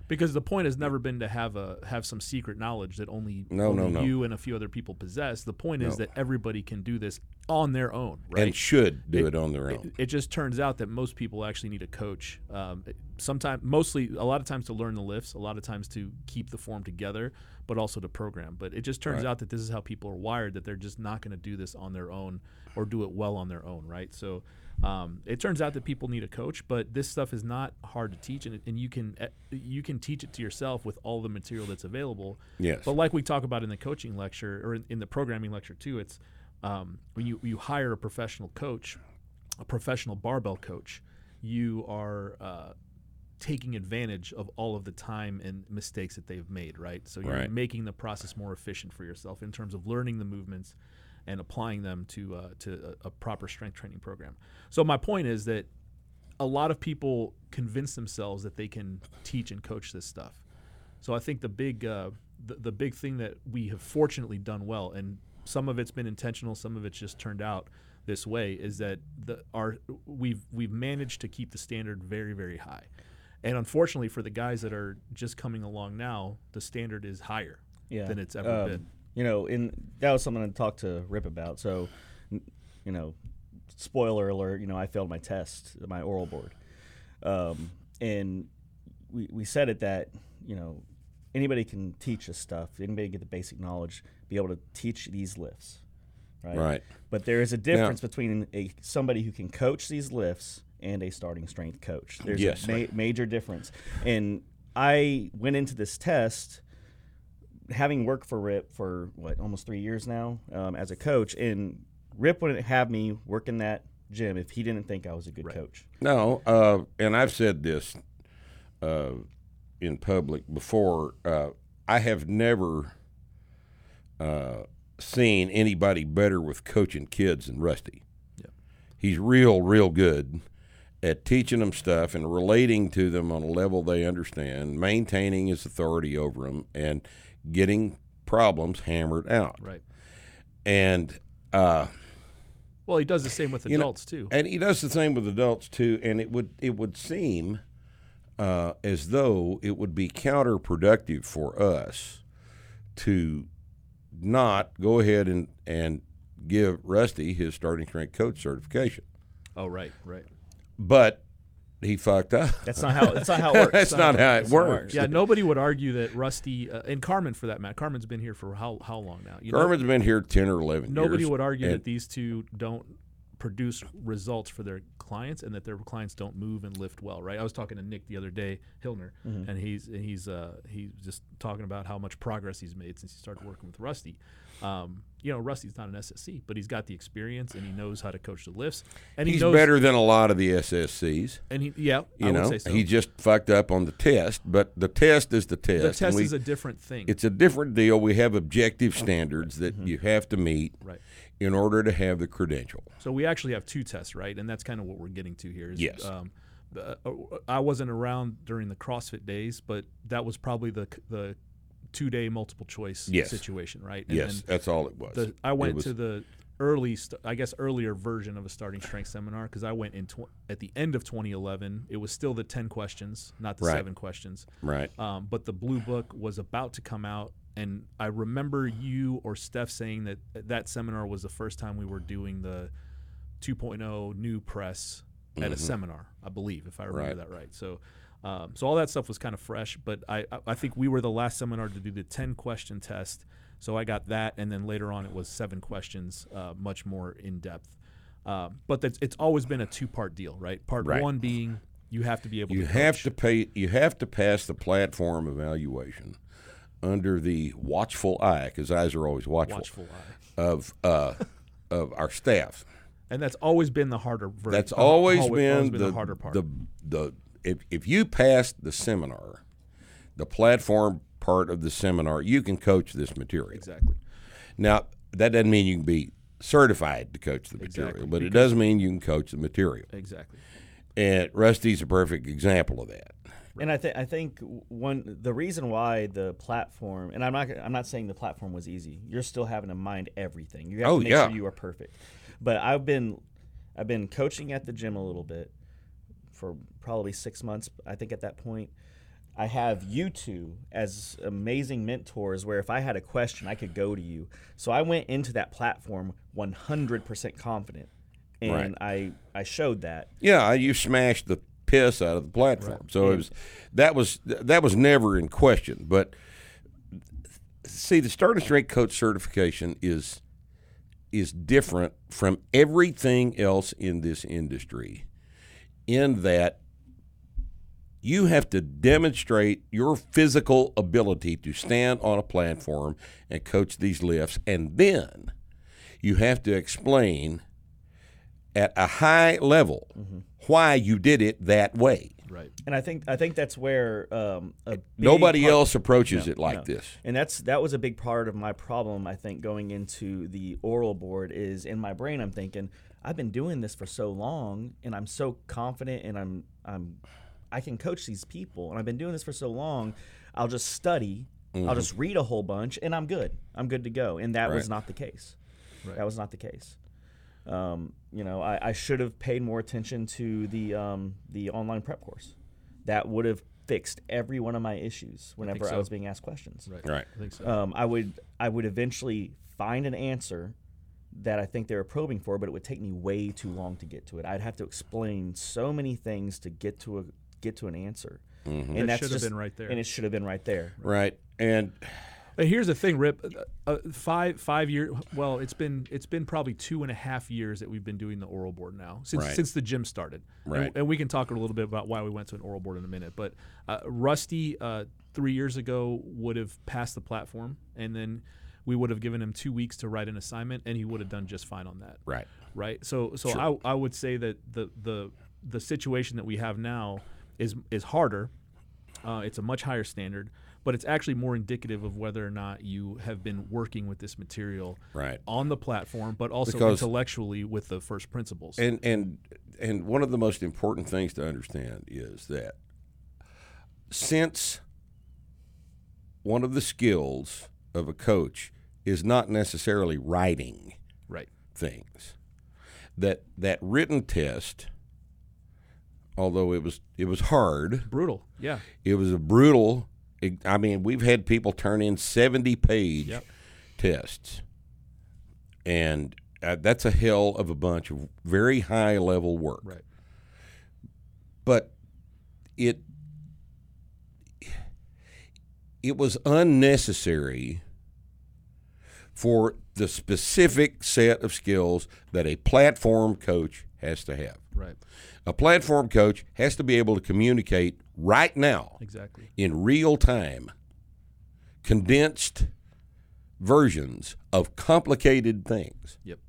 Because the point has never been to have a have some secret knowledge that only, No, only no, no. you and a few other people possess. The point is that everybody can do this on their own, right? and should do it, on their own. It, it just turns out that most people actually need a coach. Um, sometimes, mostly, a lot of times to learn the lifts, a lot of times to keep the form together, but also to program. But it just turns Right. out that this is how people are wired. That they're just not going to do this on their own or do it well on their own, right? So. Um, it turns out that people need a coach, but this stuff is not hard to teach, and, and you can eh, you can teach it to yourself with all the material that's available. Yes. But like we talk about in the coaching lecture or in, in the programming lecture too, it's um, when you, you hire a professional coach, a professional barbell coach, you are uh, taking advantage of all of the time and mistakes that they've made, right? So you're Right. making the process more efficient for yourself in terms of learning the movements and applying them to uh, to a, a proper strength training program. So my point is that a lot of people convince themselves that they can teach and coach this stuff. So I think the big uh, the, the big thing that we have fortunately done well, and some of it's been intentional, some of it's just turned out this way, is that the our we've we've managed to keep the standard very very high, and unfortunately for the guys that are just coming along now, the standard is higher yeah. than it's ever Um, been. You know, and that was something I talked to Rip about. So, you know, spoiler alert. You know, I failed my test, my oral board, um, and we we said it that you know anybody can teach this stuff. Anybody get the basic knowledge, be able to teach these lifts, right? Right. But there is a difference between a somebody who can coach these lifts and a starting strength coach. There's Yes. a ma- major difference. And I went into this test having worked for Rip for what almost three years now um, as a coach, and Rip wouldn't have me work in that gym if he didn't think I was a good coach. No, uh, and I've said this uh, in public before. Uh, I have never uh, seen anybody better with coaching kids than Rusty. Yep. He's real, real good at teaching them stuff and relating to them on a level they understand, maintaining his authority over them, and getting problems hammered out. Right. And uh, Well, he does the same with you know, adults too. And he does the same with adults too. And it would it would seem uh, as though it would be counterproductive for us to not go ahead and and give Rusty his starting strength coach certification. Oh, right, right. But he fucked up. That's not how. That's not how it <laughs> works. That's not how it That's not how works. Yeah, nobody would argue that Rusty uh, and Carmen, for that matter, Carmen's been here for how how long now? You know, Carmen's been here ten or eleven nobody years. would argue that these two don't produce results for their clients and that their clients don't move and lift well, right? I was talking to Nick the other day, Hilner, Mm-hmm. and he's and he's uh, he's just talking about how much progress he's made since he started working with Rusty. Um, you know, Rusty's not an SSC, but he's got the experience and he knows how to coach the lifts. And he he's knows, better than a lot of the SSCs. And he, yeah, You I know, would say so. he just fucked up on the test, but the test is the test. the test we- is a different thing. it's a different deal. We have objective standards that you have to meet Right. in order to have the credential. So we actually have two tests, right? And that's kind of what we're getting to here. Is, Yes. Um, uh, I wasn't around during the CrossFit days, but that was probably the the two day multiple choice Yes. situation, right? And yes, that's all it was. The, I went was- to the early, st- I guess, earlier version of a starting strength seminar because I went in tw- at the end of 2011. It was still the 10 questions, not the Right. seven questions. right. Um, but the blue book was about to come out, and I remember you or Steph saying that that seminar was the first time we were doing the 2.0 new press at a seminar, I believe, if I remember Mm-hmm. Right. that right. So, um, so all that stuff was kind of fresh, but I, I- think we were the last seminar to do the 10 question test. So I got that, and then later on it was seven questions, uh, much more in depth. Uh, but that's, it's always been a two part deal, right? Part Right. one being you have to be able You to have coach. to pay. You have to pass the platform evaluation under the watchful eye, because eyes are always watchful, watchful eye. of uh, of our staff. And that's always been the harder. Ver- That's always, always- been, always the, the harder part. The the if if you pass the seminar, the platform part of the seminar, you can coach this material. exactly. Now that doesn't mean you can be certified to coach the material, Exactly, but it does mean you can coach the material. Exactly. And Rusty's a perfect example of that. And I think I think one the reason why the platform and I'm not I'm not saying the platform was easy. You're still having to mind everything. You have Oh, to make yeah. sure you are perfect. But I've been I've been coaching at the gym a little bit for probably six months. I think at that point, I have you two as amazing mentors. Where if I had a question, I could go to you. So I went into that platform 100% confident, and I I showed that. Yeah, you smashed the piss out of the platform. So it was that was that was never in question. But see, the starting strength coach certification is is different from everything else in this industry, in that you have to demonstrate your physical ability to stand on a platform and coach these lifts, and then you have to explain at a high level why you did it that way. Right. And I think I think that's where um, Nobody part- else approaches it like No. this. And that's that was a big part of my problem. I think going into the oral board is in my brain. I'm thinking I've been doing this for so long, and I'm so confident, and I'm I'm I can coach these people, and I've been doing this for so long. I'll just study. Mm-hmm. I'll just read a whole bunch, and I'm good. I'm good to go. And that was not the case. Right. That was not the case. Um, you know, I, I should have paid more attention to the um, the online prep course. That would have fixed every one of my issues whenever I, so. was being asked questions. Right. Right. I think so. Um, I would I would eventually find an answer that I think they were probing for, but it would take me way too long to get to it. I'd have to explain so many things to get to a get to an answer, and That that's should have been right there. And it should have been right there. Right. And But here's the thing, Rip. Uh, uh, five five years. Well, it's been it's been probably two and a half years that we've been doing the oral board now since Right. since the gym started. Right. And, and we can talk a little bit about why we went to an oral board in a minute. But uh, Rusty uh, three years ago would have passed the platform, and then we would have given him two weeks to write an assignment, and he would have done just fine on that. right. right? So so I, I would say that the the the situation that we have now is is harder. Uh, it's a much higher standard, but it's actually more indicative of whether or not you have been working with this material Right. on the platform, but also Because- intellectually with the first principles. And and and one of the most important things to understand is that since one of the skills of a coach is not necessarily writing right. things, that that written test, although it was it was hard, Brutal. Yeah. it was a brutal. I mean, we've had people turn in seventy page Yep. tests, and uh, that's a hell of a bunch of very high level work. Right. But it it was unnecessary for the specific set of skills that a platform coach has to have. Right. A platform coach has to be able to communicate right now Exactly. in real time condensed versions of complicated things. Yep.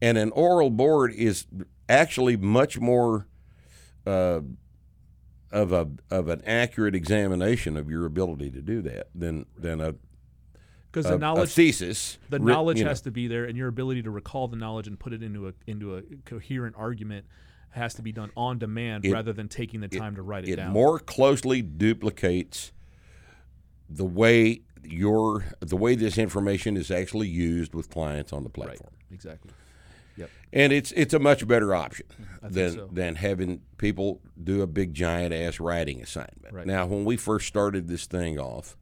And an oral board is actually much more uh, of a of an accurate examination of your ability to do that than than a, Because a, the a knowledge thesis. the knowledge you know. has to be there and your ability to recall the knowledge and put it into a into a coherent argument has to be done on demand It- rather than taking the time to write it, it down. It more closely duplicates the way your the way this information is actually used with clients on the right. platform. Exactly. Yep. And it's it's a much better option than so. than having people do a big giant ass writing assignment. Right. Now, when we first started this thing off,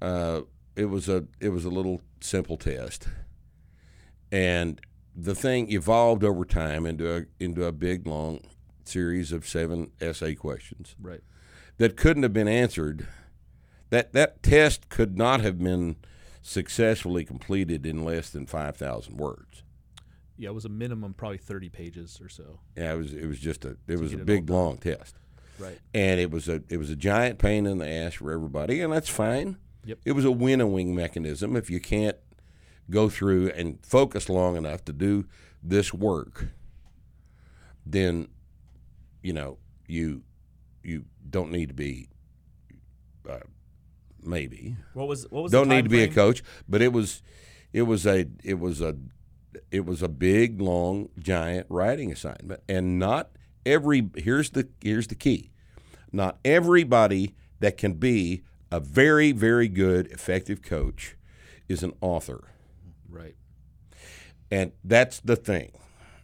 uh, it was a it was a little simple test, and the thing evolved over time into a into a big long series of seven essay questions Right. that couldn't have been answered. That that test could not have been successfully completed in less than five thousand words. Yeah, it was a minimum probably 30 pages or so. Yeah, it was it was just a it was a big long test, Right. and it was a it was a giant pain in the ass for everybody, and that's fine. Yep. It was a winnowing mechanism. If you can't go through and focus long enough to do this work, then you know you you don't need to be uh, maybe What was what was don't need to be a coach, but it was it was a it was a it was a big long giant writing assignment and not every here's the here's the key. not everybody that can be a very, very good, effective coach is an author. Right. And that's the thing.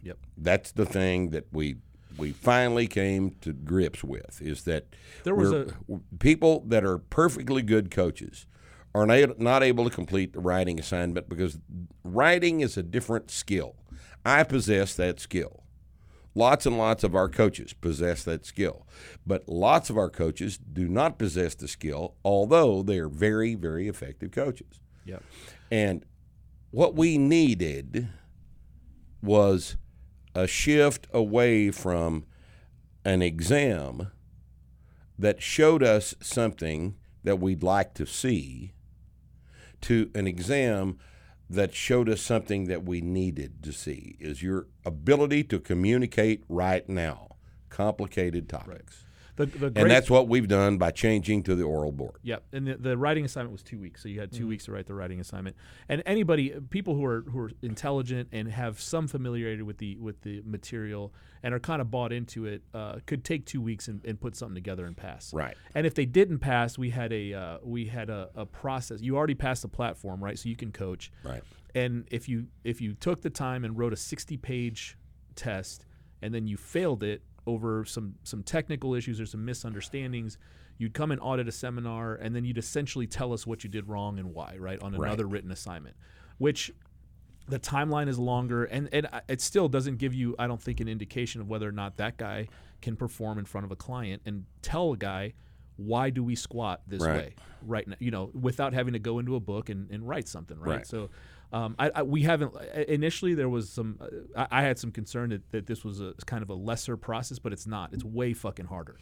Yep. That's the thing that we we finally came to grips with is that There was we're- people that are perfectly good coaches are not able to complete the writing assignment because writing is a different skill. I possess that skill. Lots and lots of our coaches possess that skill, but lots of our coaches do not possess the skill, although they are very, very effective coaches. Yep. And what we needed was a shift away from an exam that showed us something that we'd like to see to an exam that showed us something that we needed to see is your ability to communicate right now. Complicated topics The, the great, and that's what we've done by changing to the oral board Yep, and the, the writing assignment was two weeks, so you had 2 Mm-hmm. weeks to write the writing assignment. And anybody, people who are who are intelligent and have some familiarity with the with the material and are kind of bought into it, uh, could take two weeks and, and put something together and pass. Right. And if they didn't pass, we had a uh, we had a, a process. You already passed the platform, right? So you can coach. Right. And if you if you took the time and wrote a sixty page test and then you failed it over some some technical issues or some misunderstandings, you'd come and audit a seminar and then you'd essentially tell us what you did wrong and why, right? On Right. another written assignment. Which the timeline is longer and, and it still doesn't give you i don't think an indication of whether or not that guy can perform in front of a client and tell a guy why do we squat this Right. way right now you know without having to go into a book and, and write something right, Right. so um, I, I, we haven't initially there was some uh, I, I had some concern that, that this was a kind of a lesser process but it's not. It's way fucking harder.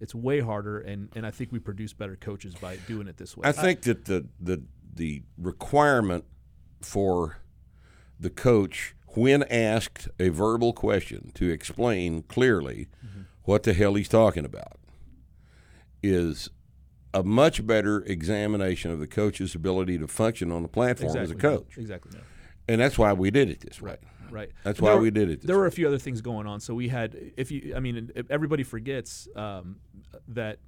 It's way harder and, and i think we produce better coaches by doing it this way. I think that the the the requirement for the coach when asked a verbal question to explain clearly Mm-hmm. what the hell he's talking about is a much better examination of the coach's ability to function on the platform as a coach. exactly And that's why we did it this way. Right. Right. That's And why there we were- did it this There were a few other things going on. So we had, if you, I mean, if everybody forgets um, that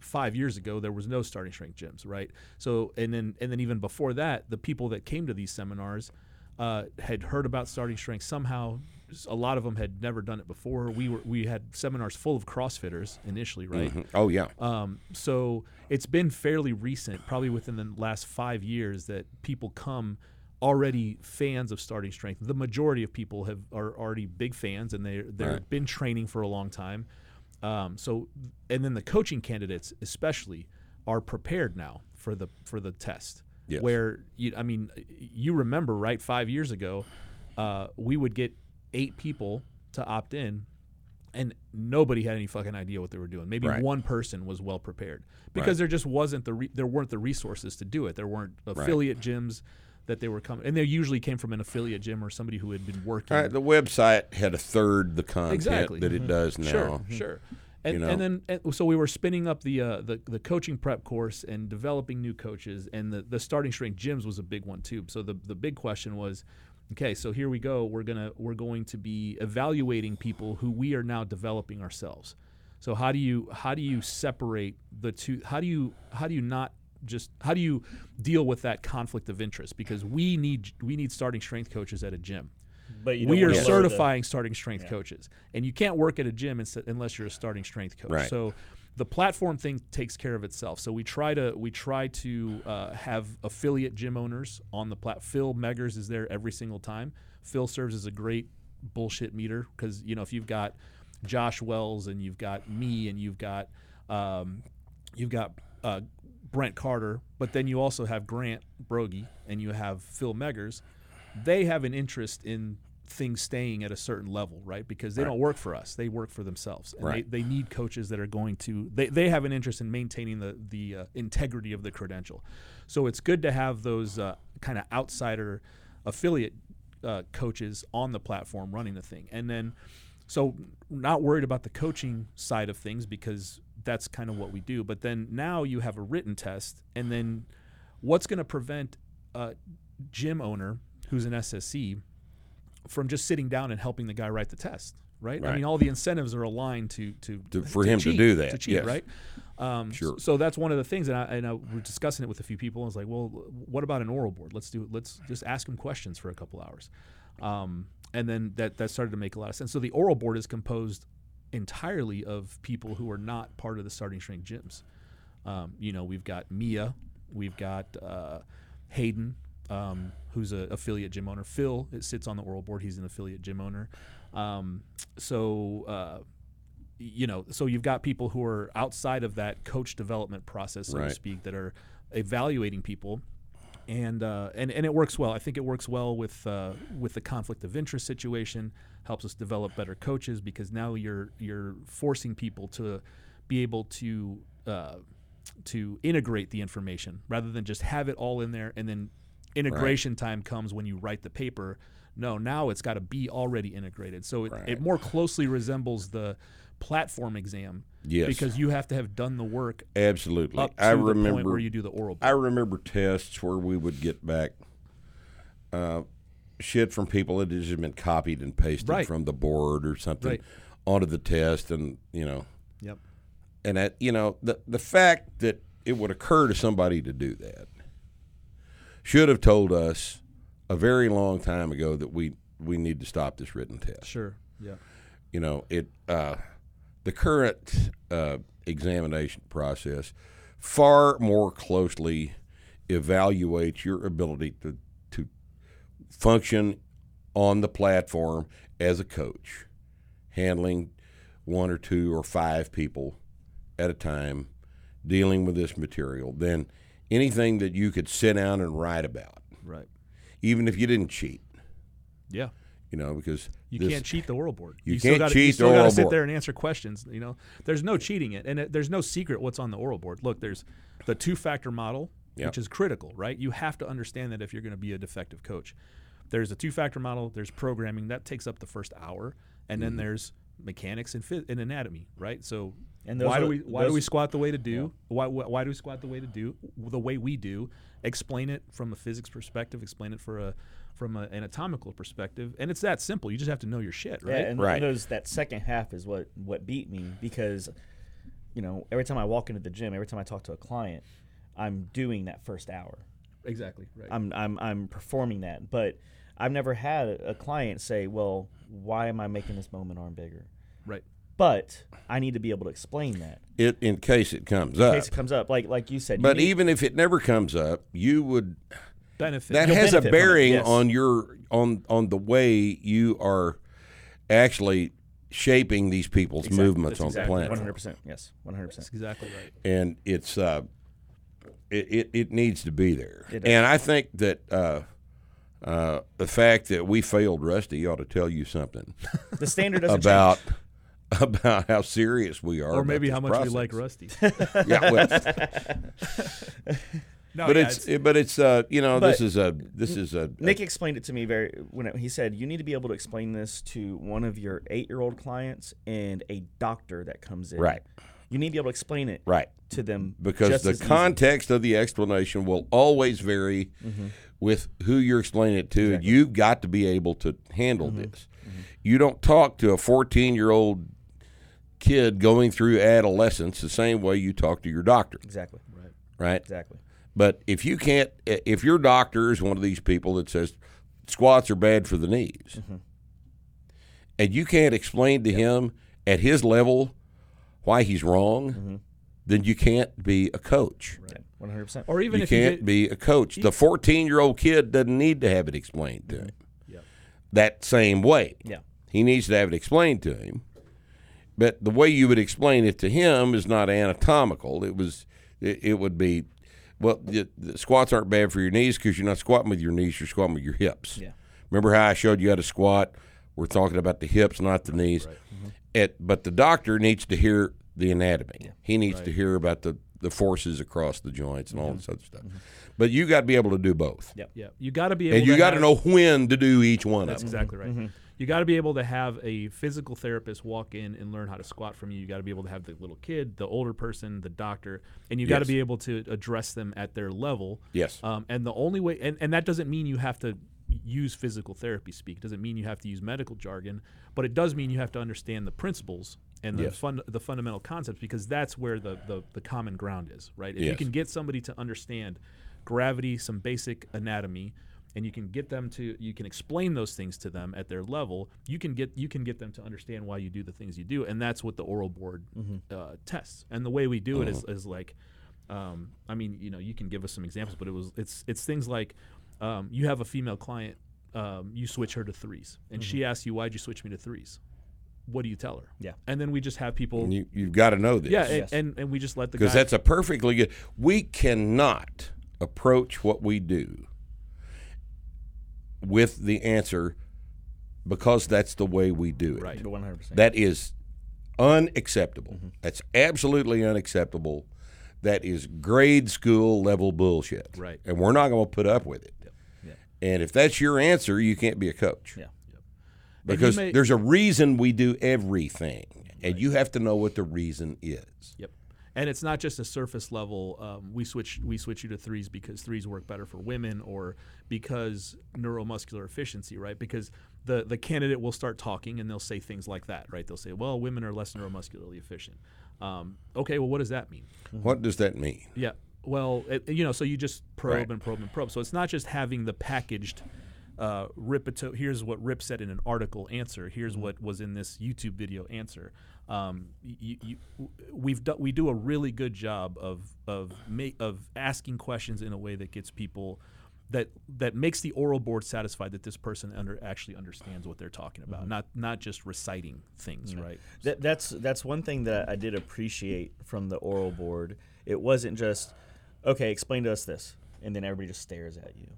five years ago there was no starting strength gyms, right? So and then and then even before that, the people that came to these seminars uh, had heard about starting strength somehow. A lot of them had never done it before. We were we had seminars full of CrossFitters initially, right? Oh yeah. Um, so it's been fairly recent, probably within the last five years, that people come already fans of starting strength. The majority of people have are already big fans, and they they've Right. been training for a long time. Um, so, and then the coaching candidates, especially, are prepared now for the for the test. Yes. Where you, I mean, you remember right five years ago, uh, we would get eight people to opt in, and nobody had any fucking idea what they were doing. Maybe Right. one person was well prepared because Right. there just wasn't the re- there weren't the resources to do it. There weren't affiliate gyms that they were coming, and they usually came from an affiliate gym or somebody who had been working. All right, the website had a third the content Exactly. that it does now. Sure, sure. And, You know? and then and so we were spinning up the, uh, the the coaching prep course and developing new coaches, and the, the starting strength gyms was a big one too. So the the big question was, okay, so here we go. We're gonna we're going to be evaluating people who we are now developing ourselves. So how do you how do you separate the two? How do you how do you not just how do you deal with that conflict of interest? Because we need we need starting strength coaches at a gym But you we are wanna the- certifying starting strength coaches, and you can't work at a gym unless you're a starting strength coach. Right. So the platform thing takes care of itself. So we try to we try to uh, have affiliate gym owners on the plat. Phil Meggers is there every single time. Phil serves as a great bullshit meter because you know if you've got Josh Wells and you've got me and you've got um, you've got uh, Brent Carter, but then you also have Grant Broggi and you have Phil Meggers. They have an interest in things staying at a certain level, right? Because they don't work for us; they work for themselves, and Right. they, they need coaches that are going to. They, they have an interest in maintaining the the uh, integrity of the credential. So it's good to have those uh, kind of outsider affiliate uh, coaches on the platform running the thing, and then so not worried about the coaching side of things because that's kind of what we do. But then now you have a written test, and then what's going to prevent a gym owner who's an SSC from just sitting down and helping the guy write the test, right? I mean, all the incentives are aligned to to, To- for him to do that, to cheat, yes. right? Um, Sure. So that's one of the things, and I, and I we're discussing it with a few people. And I was like, well, what about an oral board? Let's do let's just ask him questions for a couple hours, um, and then that that started to make a lot of sense. So the oral board is composed entirely of people who are not part of the starting strength gyms. Um, you know, we've got Mia, we've got uh, Hayden, um, who's an affiliate gym owner. Phil it sits on the oral board; he's an affiliate gym owner. Um, so. Uh, you know, so you've got people who are outside of that coach development process, so to speak, that are evaluating people, and uh, and and it works well. I think it works well with uh, with the conflict of interest situation. Helps us develop better coaches because now you're you're forcing people to be able to uh, to integrate the information rather than just have it all in there and then integration time comes when you write the paper. No, now it's got to be already integrated. So it, it more closely resembles the platform exam Yes. because you have to have done the work Absolutely. I the remember point where you do the oral. I remember tests where we would get back uh, shit from people that had just been copied and pasted Right. from the board or something Right. onto the test, and you know, Yep. and that you know the the fact that it would occur to somebody to do that should have told us a very long time ago that we we need to stop this written test. Sure. Yeah. you know it uh, the current uh, examination process far more closely evaluates your ability to to function on the platform as a coach handling one or two or five people at a time dealing with this material than anything that you could sit down and write about Right. even if you didn't cheat Yeah. you know because You this- can't cheat the oral board. You still can't gotta, cheat You still gotta oral sit board. there and answer questions. You know, there's no cheating it, and it, there's no secret what's on the oral board. Look, there's the two-factor model, Yep. which is critical, right? You have to understand that if you're going to be a defective coach. There's a two-factor model. There's programming that takes up the first hour, and Mm-hmm. then there's mechanics and, phys- and anatomy, right? So. And those why do we why do we squat the way to do? Why, why why do we squat the way to do the way we do? Explain it from a physics perspective. Explain it for a from a, an anatomical perspective, and it's that simple. You just have to know your shit, right? Yeah, and Right. those that second half is what what beat me because, you know, every time I walk into the gym, every time I talk to a client, I'm doing that first hour. Exactly. Right. I'm I'm I'm performing that, but I've never had a client say, "Well, why am I making this moment arm bigger?" right. But I need to be able to explain that it in case it comes in up case it comes up. Like like you said, you But need- even if it never comes up, you would Benefit. that You'll has a benefit from it, bearing yes. on your on on the way you are actually shaping these people's Exactly. movements That's on exactly, the planet. 100%. Yes, 100%. Exactly right. And it's uh it, it, it needs to be there. It does. And I think that uh uh, the fact that we failed Rusty ought to tell you something <laughs> The standard doesn't about change. <laughs> about how serious we are, Or about maybe this how much process. you like Rusty. <laughs> Yeah, well, <laughs> no, but yeah, it's, but it's uh you know this is a this is a, a Nick explained it to me very when it- he said you need to be able to explain this to one of your eight-year-old clients and a doctor that comes in. Right. You need to be able to explain it right to them because just the as easy. context of the explanation will always vary mm-hmm. with who you're explaining it to. and You've got to be able to handle mm-hmm. this. Mm-hmm. You don't talk to a 14 year old kid going through adolescence the same way you talk to your doctor, Exactly. right? Right. Exactly. But if you can't, if your doctor is one of these people that says squats are bad for the knees, mm-hmm. and you can't explain to him at his level why he's wrong, mm-hmm. then you can't be a coach. One hundred percent. or even you if can't get, be a coach. The 14 year old kid doesn't need to have it explained to mm-hmm. him Yep. that same way. Yeah. He needs to have it explained to him. But the way you would explain it to him is not anatomical. It was, it, it would be, well, the, the squats aren't bad for your knees because you're not squatting with your knees. You're squatting with your hips. Yeah. Remember how I showed you how to squat? We're talking about the hips, not the knees. It, mm-hmm. but the doctor needs to hear the anatomy. He needs to hear about the, the forces across the joints and all mm-hmm. this other stuff. Mm-hmm. But you got to be able to do both. Yep. yeah, you got to be able. And you to got to have- know when to do each one That's of them. exactly right. You got to be able to have a physical therapist walk in and learn how to squat from you. You got to be able to have the little kid, the older person, the doctor, and you got to Yes. be able to address them at their level. Yes. Um, and the only way, and, and that doesn't mean you have to use physical therapy speak. It doesn't mean you have to use medical jargon, but it does mean you have to understand the principles and the Yes. fun, the fundamental concepts because that's where the, the, the common ground is, right? If you can get somebody to understand gravity, some basic anatomy, and you can get them to you can explain those things to them at their level, you can get you can get them to understand why you do the things you do, and that's what the oral board uh, tests. And the way we do it is, is like, um, I mean, you know, you can give us some examples, but it was it's it's things like um, you have a female client, um, you switch her to threes, and she asks you, "Why'd you switch me to threes? What do you tell her?" Yeah. and then we just have people, And you, you've got to know this. yeah, and, Yes. and and we just let the because that's a perfectly good. We cannot approach what we do with the answer because that's the way we do it. Right. One hundred percent. That is unacceptable. Mm-hmm. That's absolutely unacceptable. That is grade school level bullshit. Right. And we're not going to put up with it. Yeah. And if that's your answer, you can't be a coach. Yeah. And you Because may- there's a reason we do everything, and you have to know what the reason is. Yep. And it's not just a surface level. Um, we switch we switch you to threes because threes work better for women, or because neuromuscular efficiency, right? Because the the candidate will start talking and they'll say things like that, right? They'll say, "Well, women are less neuromuscularly efficient." Um, okay, well, what does that mean? What does that mean? Yeah. Well, it, you know, so you just probe Right. and probe and probe. So it's not just having the packaged uh, Rippetoe. Here's what Rip said in an article answer. Here's what was in this YouTube video answer. Um, you, you, we've do, we do a really good job of of ma- of asking questions in a way that gets people that that makes the oral board satisfied that this person under actually understands what they're talking about, not not just reciting things, right? That, that's that's one thing that I did appreciate from the oral board. It wasn't just okay, explain to us this, and then everybody just stares at you.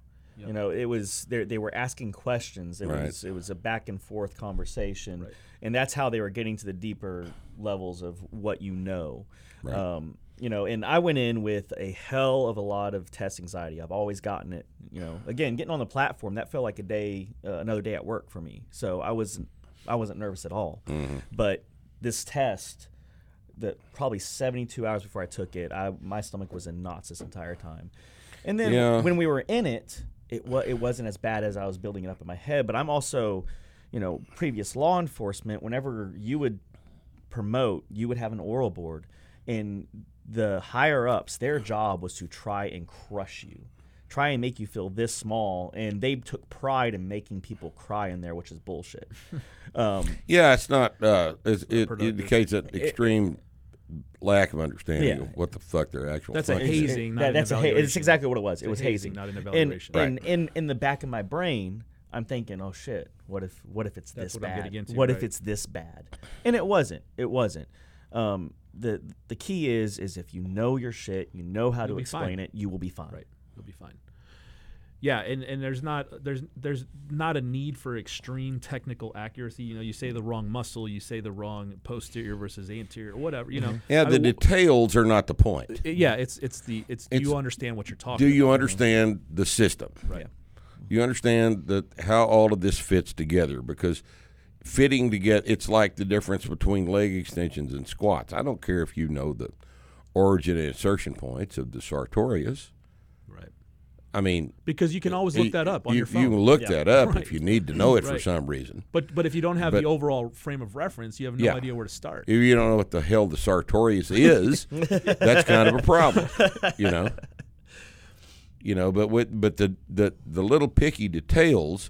You know, it was they they were asking questions. It Right. was it was a back and forth conversation, Right. and that's how they were getting to the deeper levels of what you know. Um, you know, and I went in with a hell of a lot of test anxiety. I've always gotten it. You know, again, getting on the platform that felt like a day, uh, another day at work for me. So I was, I wasn't nervous at all. But this test, that probably 72 hours before I took it, I my stomach was in knots this entire time. And then Yeah. when we were in it, it wa- it wasn't as bad as I was building it up in my head. But I'm also, you know, previous law enforcement. Whenever you would promote, you would have an oral board, and the higher ups, their job was to try and crush you, try and make you feel this small, and they took pride in making people cry in there, which is bullshit. <laughs> um, Yeah, it's not. Uh, it's, it productive. indicates an extreme lack of understanding Yeah. of what the fuck their actual. That's a function is. hazing, not that- an that's a ha- it's evaluation. exactly what it was. It's it a was hazing, hazing, not an And, evaluation. and in in the back of my brain, I'm thinking, oh shit, what if what if it's That's this what I'm bad? getting into, what if right. it's this bad? And it wasn't. It wasn't. Um, the the key is is if you know your shit, you know how You'll to be explain fine. it, you will be fine. Right. You'll be fine. Yeah, and, and there's not there's there's not a need for extreme technical accuracy. You know, you say the wrong muscle, you say the wrong posterior versus anterior, whatever. You know. Yeah, I the mean, details are not the point. Uh, yeah, it's it's the it's, do you understand what you're talking? Do you about? understand the system? Right. You understand that how all of this fits together because fitting together it's like the difference between leg extensions and squats. I don't care if you know the origin and insertion points of the sartorius. Right. I mean, Because you can always look you- that up on you, your phone. You can look Yeah. that up Right. if you need to know it for some reason. but but if you don't have But- the overall frame of reference, you have no Yeah. idea where to start. If you don't know what the hell the sartorius is, <laughs> that's kind of a problem, you know. You know, but with but the, the the little picky details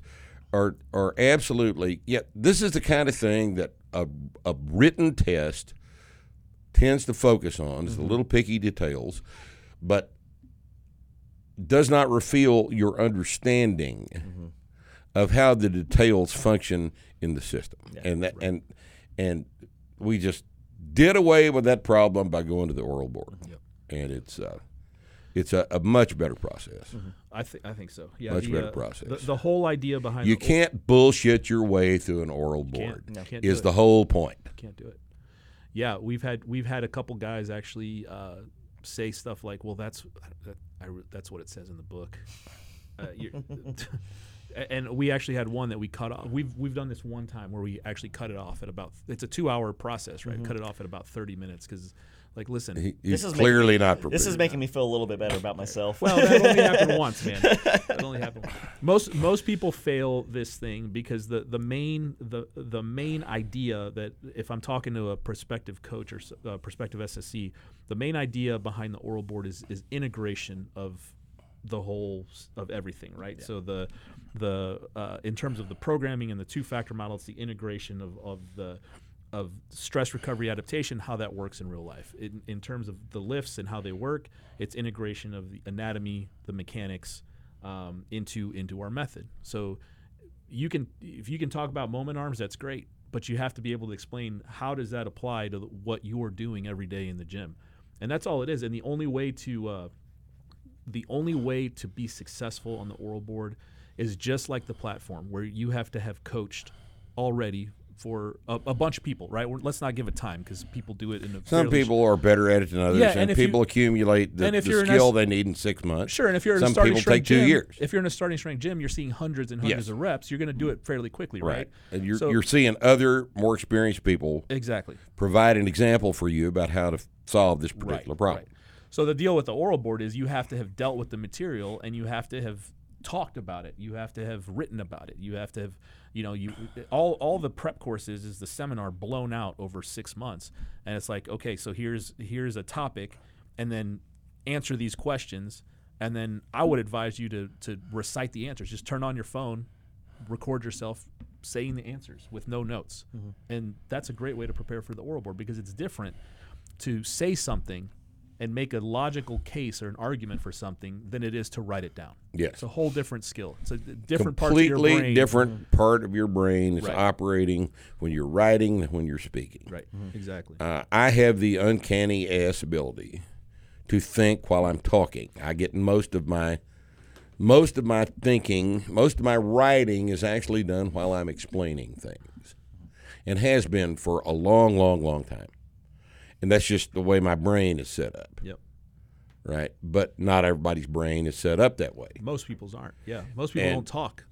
are are absolutely yeah. This is the kind of thing that a a written test tends to focus on is the mm-hmm. little picky details, but does not reveal your understanding of how the details function in the system, and that and and we just did away with that problem by going to the oral board, and it's uh, it's a, a much better process. I think I think so. Yeah. Much the, better uh, process. The, the whole idea behind You can't bullshit your way through an oral board. no, is the whole point. can't do it. Yeah, we've had we've had a couple guys actually uh, say stuff like, "Well, that's that, I, that's what it says in the book," uh, <laughs> and we actually had one that we cut off. We've we've done this one time where we actually cut it off at about. It's a two hour process, right? Cut it off at about thirty minutes because Like, listen, He, This he's is clearly making, not prepared. This is making me feel a little bit better about myself. Well, that only happened <laughs> once, man. That only happened. Once. Most most people fail this thing because the the main the the main idea that if I'm talking to a prospective coach or s- uh, prospective SSC, the main idea behind the oral board is is integration of the whole of everything, right? So the the uh, in terms of the programming and the two factor model, it's the integration of of the of stress recovery adaptation, how that works in real life. In, in terms of the lifts and how they work, it's integration of the anatomy, the mechanics um, into into our method. So you can if you can talk about moment arms, that's great, but you have to be able to explain how does that apply to what you're doing every day in the gym, and that's all it is. And the only way to uh, the only way to be successful on the oral board is just like the platform where you have to have coached already for a, a bunch of people, right? We're, let's not give it time because people do it in a Some fairly sh- people are better at it than others, Yeah, and, and if you- people accumulate the, the skill S- they need in six months. Sure, and if you're in some a starting people strength take two gym, years. if you're in a starting strength gym, you're seeing hundreds and hundreds Yes. of reps. You're going to do it fairly quickly, right? and you're So- you're seeing other more experienced people exactly provide an example for you about how to f- solve this particular right, problem. right. So the deal with the oral board is you have to have dealt with the material and you have to have talked about it. You have to have written about it. You have to have, you know, you all all the prep courses is the seminar blown out over six months, and it's like, okay, so here's here's a topic, and then answer these questions, and then I would advise you to to recite the answers. Just turn on your phone, record yourself saying the answers with no notes, mm-hmm. and that's a great way to prepare for the oral board because it's different to say something and make a logical case or an argument for something than it is to write it down. Yes. It's a whole different skill. It's a different parts of your Completely brain. different part of your brain is Right. operating when you're writing than when you're speaking. Right. Exactly. Uh, I have the uncanny ass ability to think while I'm talking. I get most of my most of my thinking, most of my writing is actually done while I'm explaining things, and has been for a long, long, long time. And that's just the way my brain is set up, Yep. right? But not everybody's brain is set up that way. Most people's aren't. Yeah. Most people And- don't talk.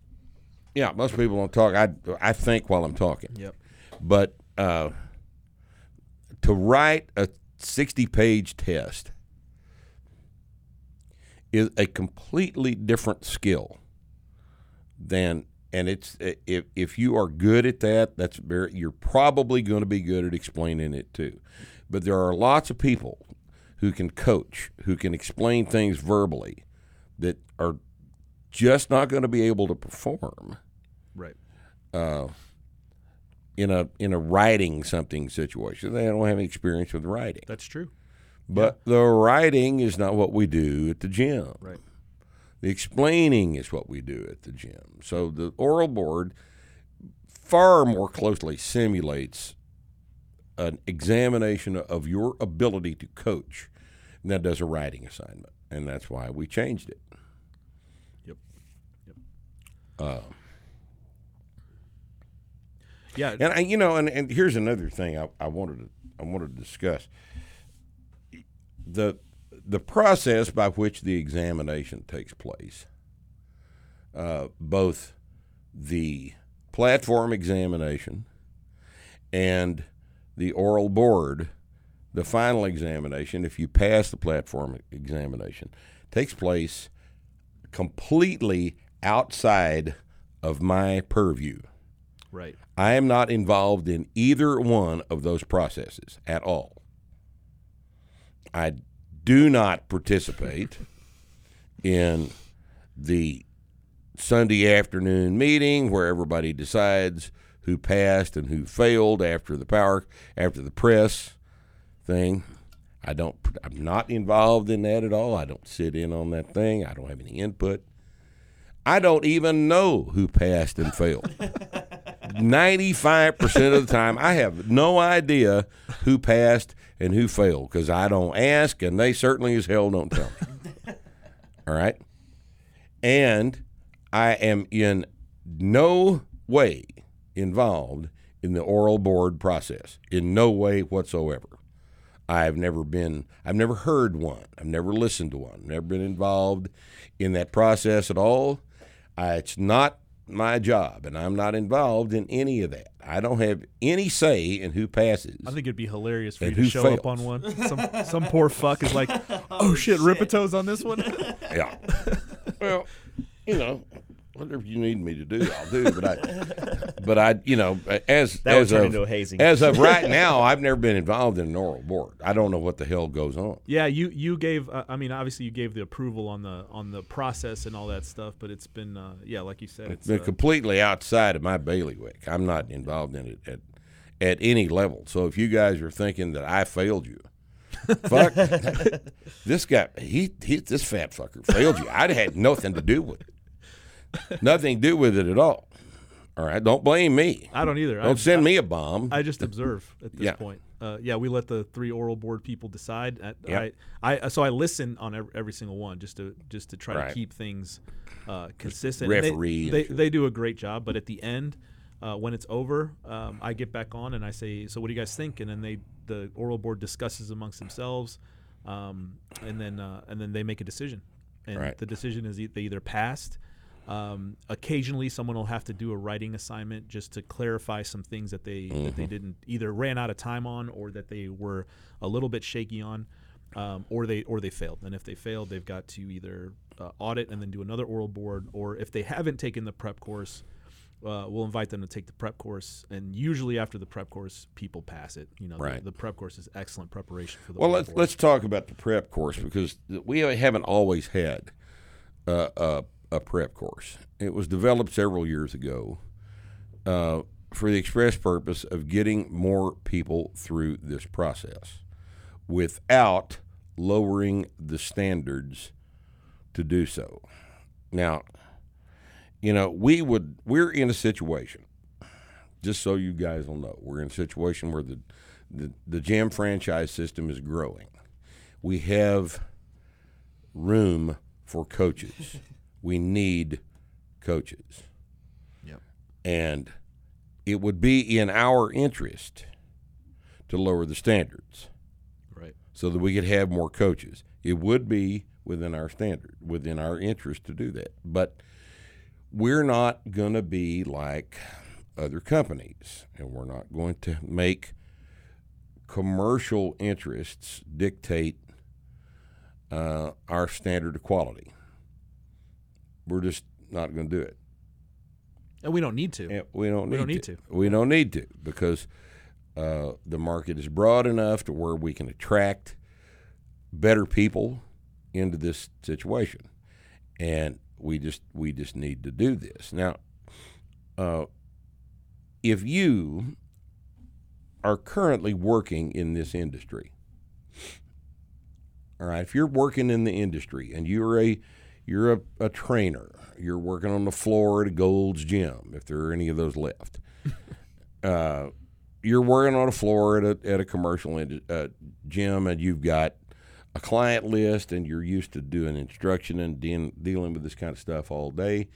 Yeah, most people don't talk. I I think while I'm talking. Yep. But uh, to write a 60 page test is a completely different skill than and it's if if you are good at that that's very you're probably going to be good at explaining it too but there are lots of people who can coach who can explain things verbally that are just not going to be able to perform Right. Uh, in a in a writing something situation. They don't have any experience with writing. That's true. But the writing is not what we do at the gym. Right. The explaining is what we do at the gym. So the oral board far more closely simulates an examination of your ability to coach than it does a writing assignment. And that's why we changed it. Yep. Uh, Yeah. And I, you know, and, and here's another thing I, I wanted to I wanted to discuss the the process by which the examination takes place. Uh, both the platform examination and the oral board, the final examination, if you pass the platform examination, takes place completely outside of my purview. right. I am not involved in either one of those processes at all. I do not participate in the Sunday afternoon meeting where everybody decides who passed and who failed after the power after the press thing. I don't I'm not involved in that at all. I don't sit in on that thing. I don't have any input. I don't even know who passed and failed. <laughs> 95% of the time, I have no idea who passed and who failed because I don't ask, and they certainly as hell don't tell me. <laughs> All right? And I am in no way involved in the oral board process, in no way whatsoever. I've never been, I've never heard one. I've never listened to one. Never been involved in that process at all. I, it's not my job, and I'm not involved in any of that. I don't have any say in who passes. I think it'd be hilarious for you to who show fails? up on one. <laughs> Some some poor fuck is like, <laughs> oh, oh, shit, Rippetoe's on this one. Yeah. well, you know, whatever you need me to do, I'll do. But I, <laughs> but I, you know, as That as of into a hazing. as of right now, <laughs> I've never been involved in an oral board. I don't know what the hell goes on. yeah, you you gave. Uh, I mean, obviously you gave the approval on the on the process and all that stuff, but it's been uh, yeah, like you said, It's it's been uh, completely outside of my bailiwick. I'm not involved in it at at any level. So if you guys are thinking that I failed you, fuck, <laughs> this guy, he, he this fat fucker failed you. I'd had nothing to do with it. <laughs> Nothing to do with it at all. All right, don't blame me. I don't either. Don't I, send me a bomb. I just observe at this Yeah. point. Uh, yeah, we let the three oral board people decide. I, Yep. I, I so I listen on every, every single one just to just to try Right. to keep things uh, consistent. They- referee and They, they do a great job, but at the end, uh, when it's over, um, I get back on and I say, "So what do you guys think?" And then they the oral board discusses amongst themselves, um, and then uh, and then they make a decision. And Right. the decision is e- they either passed. Um, occasionally, someone will have to do a writing assignment just to clarify some things that they that Mm-hmm. they didn't either ran out of time on or that they were a little bit shaky on, um, or they or they failed. And if they failed, they've got to either uh, audit and then do another oral board, or if they haven't taken the prep course, uh, we'll invite them to take the prep course. And usually, after the prep course, people pass it. You know, the- Right. the, prep course is excellent preparation for the Well, oral let's board. let's talk about the prep course because we haven't always had uh, a, a prep course. It was developed several years ago uh, for the express purpose of getting more people through this process without lowering the standards to do so. Now, you know, we would we're in a situation just so you guys will know, we're in a situation where the the, the gym franchise system is growing. We have room for coaches. <laughs> we need coaches. Yep. And it would be in our interest to lower the standards right. so that we could have more coaches. It would be within our standard, within our interest to do that. But we're not going to be like other companies, and we're not going to make commercial interests dictate uh, our standard of quality. We're just not going to do it. And we don't need to. And we don't need, We don't need to. to. We don't need to because uh, the market is broad enough to where we can attract better people into this situation, and we just we just need to do this now. Uh, if you are currently working in this industry, all right, if you're working in the industry and you're a you're a, a trainer, you're working on the floor at a Gold's Gym, if there are any of those left. <laughs> uh, you're working on a floor at a at a commercial uh, gym, and you've got a client list, and you're used to doing instruction and de- dealing with this kind of stuff all day.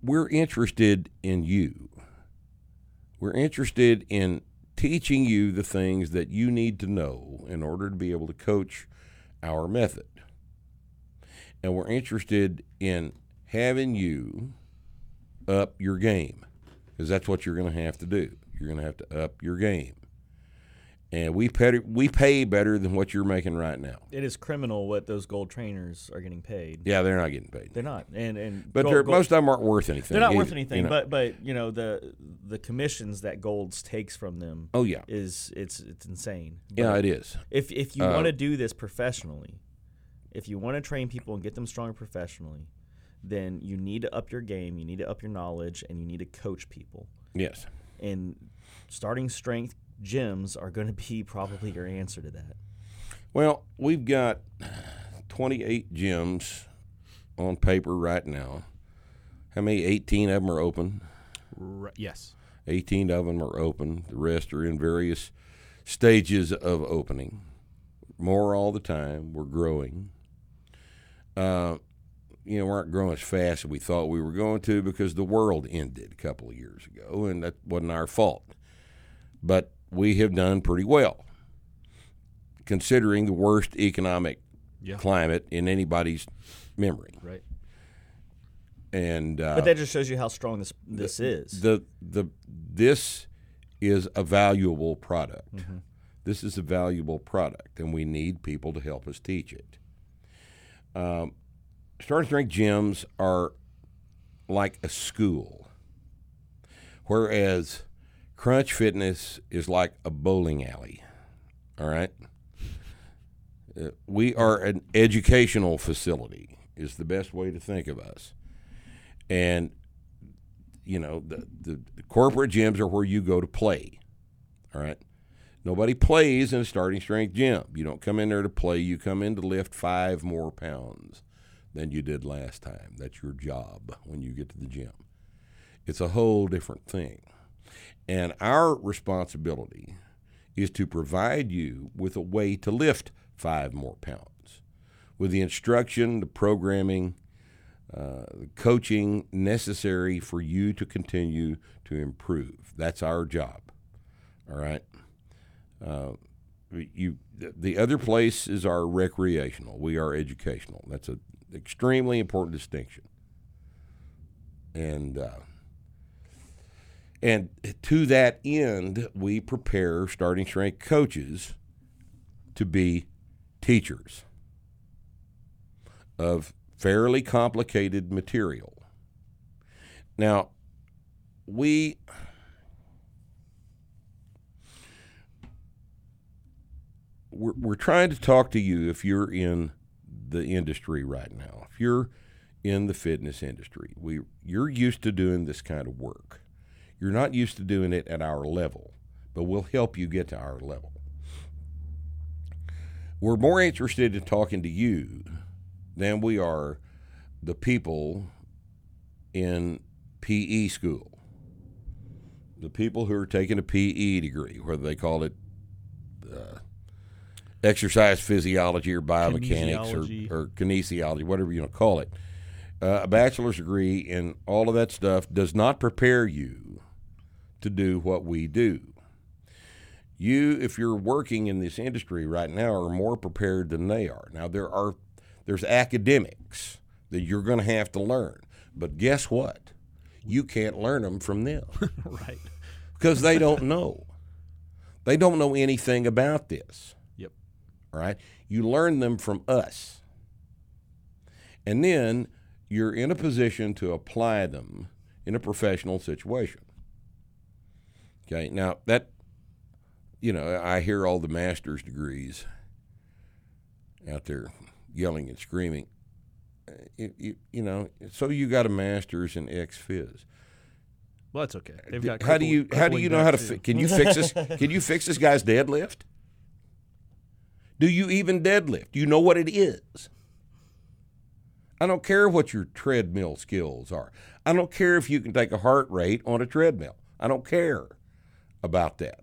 We're interested in you. We're interested in teaching you the things that you need to know in order to be able to coach our method. And we're interested in having you up your game because that's what you're going to have to do. You're going to have to up your game. And we pay, we pay better than what you're making right now. It is criminal what those gold trainers are getting paid. Yeah, they're not getting paid. They're not, and and But gold- they're, gold- most of them aren't worth anything. they're not worth anything. you know. But but you know the the commissions that Golds takes from them oh yeah, is it's it's insane. yeah, it is. If if you Uh, want to do this professionally, if you want to train people and get them stronger professionally, then you need to up your game. You need to up your knowledge, and you need to coach people. Yes. And starting strength gyms are going to be <laughs> probably your answer to that. Well, we've got 28 gyms on paper right now. How many? 18 of them are open. Right. Yes. 18 of them are open. The rest are in various stages of opening. More all the time. We're growing. Uh, you know, we aren't growing as fast as we thought we were going to because the world ended a couple of years ago, and that wasn't our fault. But we have done pretty well, considering the worst economic Yeah. climate in anybody's memory. Right. and uh, But that just shows you how strong this this is. the the this is a valuable product. This is a valuable product, and we need people to help us teach it. Um, starting strength gyms are like a school, whereas Crunch Fitness is like a bowling alley. All right. Uh, we are an educational facility. Is the best way to think of us, and you know the, the, the corporate gyms are where you go to play all right nobody plays in a starting strength gym you don't come in there to play you come in to lift five more pounds than you did last time that's your job when you get to the gym it's a whole different thing and our responsibility is to provide you with a way to lift five more pounds with the instruction the programming uh, the coaching necessary for you to continue to improve. That's our job. All right. Uh, you. The other place is our recreational. We are educational. That's an extremely important distinction. And uh, and to that end, we prepare starting strength coaches to be teachers of fairly complicated material. Now, we we're, we're trying to talk to you if you're in the industry right now. If you're in the fitness industry, we you're used to doing this kind of work. You're not used to doing it at our level, but we'll help you get to our level. We're more interested in talking to you than we are the people in PE school. The people who are taking a PE degree, whether they call it exercise physiology or biomechanics or, or kinesiology, whatever you want to call it. Uh, a bachelor's degree in all of that stuff does not prepare you to do what we do. You, if you're working in this industry right now, are more prepared than they are. Now there are there's academics that you're going to have to learn, but guess what? You can't learn them from them <laughs> right. because they don't know. They don't know anything about this. All right. You learn them from us. And then you're in a position to apply them in a professional situation. Okay. Now, that, you know, I hear all the master's degrees out there yelling and screaming. Uh, You, you, know, so you got a master's in ex phys. Well, that's okay. They've got. How do you how do you know how to fi- can you fix this can you fix this guy's deadlift? Do you even deadlift? You know what it is? I don't care what your treadmill skills are. I don't care if you can take a heart rate on a treadmill. I don't care about that.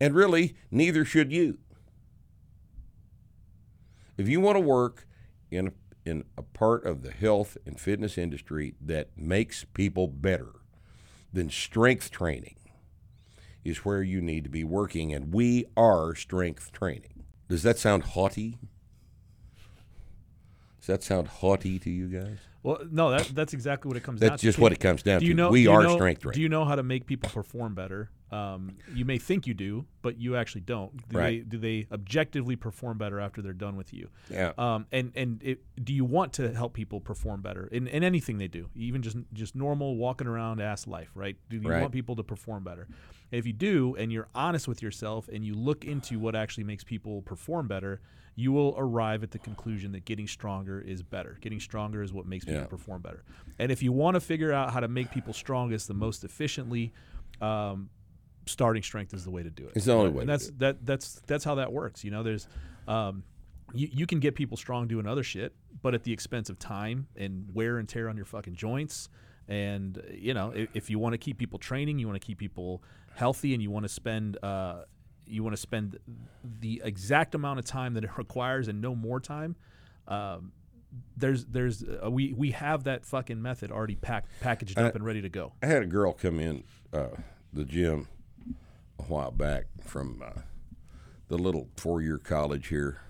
And really, neither should you. If you want to work in a, in a part of the health and fitness industry that makes people better, then strength training is where you need to be working, and we are strength training. Does that sound haughty? Does that sound haughty to you guys? Well, no, that, that's exactly what it comes down That's to. just what it comes down do you to. know, we do you are know- strength training. Do you know how to make people perform better? Um, you may think you do, but you actually don't. Do Right. They, do they objectively perform better after they're done with you? Yeah. Um, and and it, do you want to help people perform better in, in anything they do, even just just normal walking around ass life, right? Do you Right. want people to perform better? And if you do, and you're honest with yourself, and you look into what actually makes people perform better, you will arrive at the conclusion that getting stronger is better. Getting stronger is what makes people Yeah. perform better. And if you want to figure out how to make people strongest the most efficiently, um, starting strength is the way to do it. It's the only way And that's that that's that's how that works. You know, there's um, you, you can get people strong doing other shit, but at the expense of time and wear and tear on your fucking joints. And you know, if, if you want to keep people training, you want to keep people healthy, and you want to spend uh, you want to spend the exact amount of time that it <laughs> requires and no more time. Um, there's there's uh, we we have that fucking method already packed packaged up and ready to go. I had a girl come in uh, the gym a while back from uh, the little four-year college here,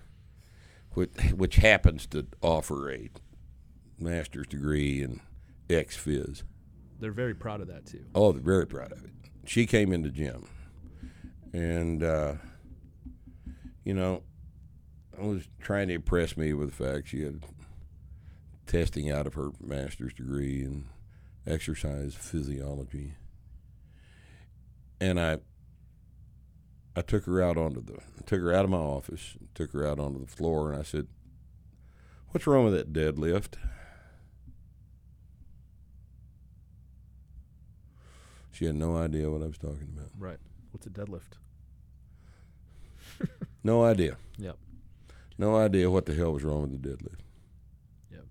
which which happens to offer a master's degree in X Phys. They're very proud of that too. Oh, they're very proud of it. She came into gym, and uh, you know, I was trying to impress me with the fact she had testing out of her master's degree in exercise physiology, and I. I took her out onto the took her out of my office, took her out onto the floor, and I said, "What's wrong with that deadlift?" She had no idea what I was talking about. Right. What's a deadlift? <laughs> No idea. Yep. No idea what the hell was wrong with the deadlift. Yep.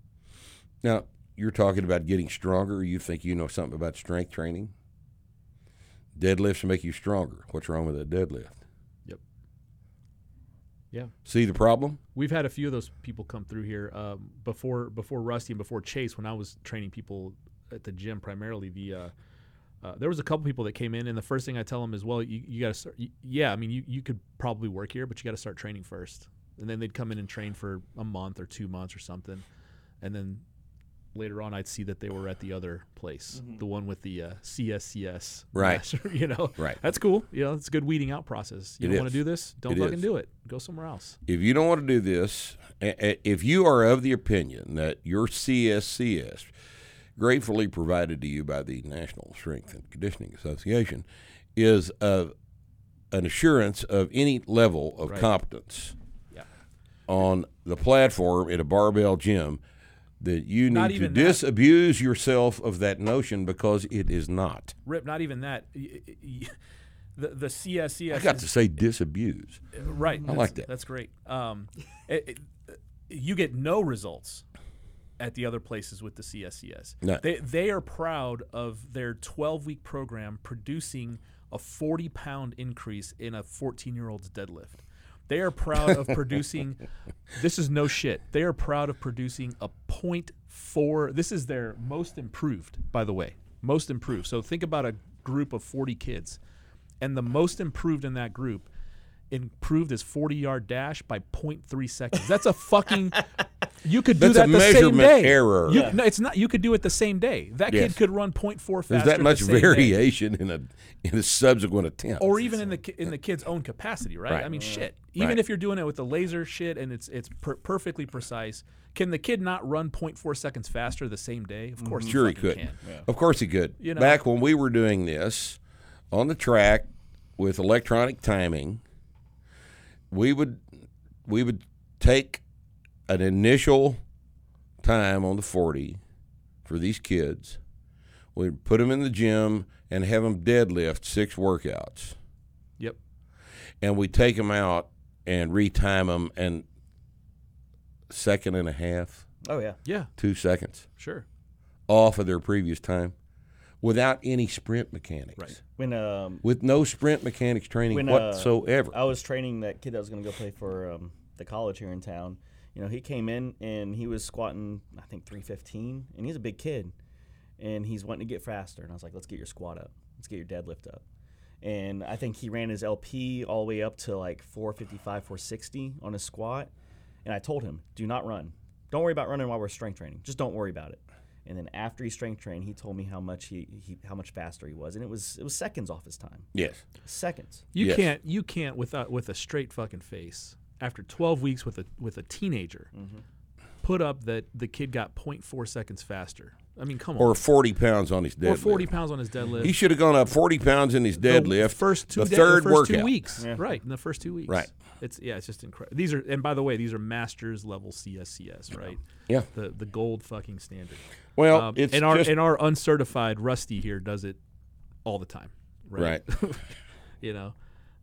Now, you're talking about getting stronger. You think you know something about strength training? Deadlifts make you stronger. What's wrong with a deadlift? Yep. Yeah. See the problem? We've had a few of those people come through here um, before before Rusty and before Chase. When I was training people at the gym, primarily the uh, uh, there was a couple people that came in, and the first thing I tell them is, well, you, you got to start. y yeah, I mean, you, you could probably work here, but you got to start training first. And then they'd come in and train for a month or two months or something, and then later on, I'd see that they were at the other place, the one with the uh, CSCS. Right. master, <laughs> you know. Right. That's cool. You know, it's a good weeding out process. You It don't want to do this? Don't It fucking is. do it. Go somewhere else. If you don't want to do this, a- a- if you are of the opinion that your CSCS, gratefully provided to you by the National Strength and Conditioning Association, is a, an assurance of any level of Right. competence Yeah. on the platform at a barbell gym, that you Not need to that. disabuse yourself of that notion because it is not. Rip, not even that. The the CSCS. I got is- to say disabuse. right. I like that. That's great. Um, <laughs> it, it- you get no results at the other places with the CSCS. No. They they are proud of their 12 week program producing a 40 pound increase in a 14 year old's deadlift. They are proud of producing. <laughs> This is no shit. They are proud of producing a 0.4. This is their most improved, by the way. Most improved. So think about a group of 40 kids, and the most improved in that group improved his 40 yard dash by 0.3 seconds. That's a fucking. You could do That's a that the same measurement day. error. You, No, it's not. You could do it the same day. That Yes. kid could run 0.4 faster. There's that the much same day. variation in a in a subsequent attempt. or even in the ki- in the kid's own capacity, right? Right. I mean, shit. Even Right. if you're doing it with the laser shit and it's it's per- perfectly precise, can the kid not run 0.4 seconds faster the same day? Of course, Sure, he fucking could. Can. Of course, he could. You know- Back when we were doing this on the track with electronic timing, we would we would take an initial time on the forty for these kids. We'd put them in the gym and have them deadlift six workouts, Yep. and we take them out and retime them and second and a half, Oh yeah. Yeah. two seconds Sure. off of their previous time without any sprint mechanics. Right. When um With no sprint mechanics training when uh, whatsoever. I was training that kid that was going to go play for um, the college here in town. You know, he came in and he was squatting I think 315, and he's a big kid, and he's wanting to get faster. And I was like, let's get your squat up, let's get your deadlift up. And I think he ran his LP all the way up to like 455, 460 on his squat. And I told him, do not run. Don't worry about running while we're strength training. Just don't worry about it. And then after he strength trained, he told me how much he, he how much faster he was, and it was it was seconds off his time. yes. Seconds. You Yes. can't. You can't without with a straight fucking face after 12 weeks with a with a teenager. Mm-hmm. Put up that the kid got 0.4 seconds faster. I mean, come on. Or 40 pounds on his deadlift. Or 40 pounds on his deadlift. He should have gone up 40 pounds in his The deadlift. first two the day- third the first workout. two weeks, right? In the first two weeks, Right. It's yeah, it's just incredible. These are and by the way, these are masters level CSCS, right? Yeah. The the gold fucking standard. Well, Um, it's and our just and our uncertified Rusty here does it all the time, right? Right. <laughs> you know,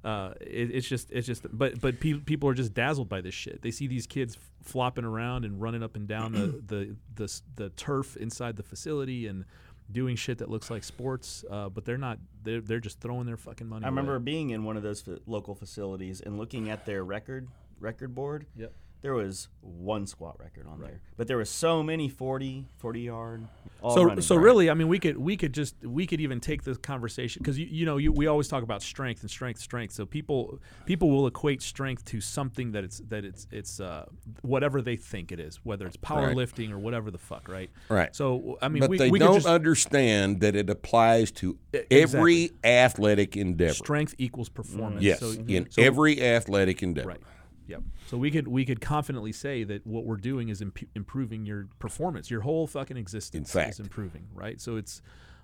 uh, it, it's just it's just but but pe- people are just dazzled by this shit. They see these kids f- flopping around and running up and down the, <clears throat> the the the turf inside the facility and doing shit that looks like sports, uh, but they're not. They're they're just throwing their fucking money. I remember away. being in one of those fa- local facilities and looking at their record record board. Yep. There was one squat record on there, but there were so many 40, 40 yard, All so running so back. really, I mean, we could we could just we could even take this conversation because you, you know you, we always talk about strength and strength strength. So people people will equate strength to something that it's that it's it's uh, whatever they think it is, whether it's powerlifting or whatever the fuck, right? Right. So I mean, but we, they we don't just understand that it applies to E- every athletic endeavor. strength equals performance. Yes, So, in so- every athletic endeavor. Right. Yep. So we could we could confidently say that what we're doing is imp- improving your performance. Your whole fucking existence fact. is improving, right? So it's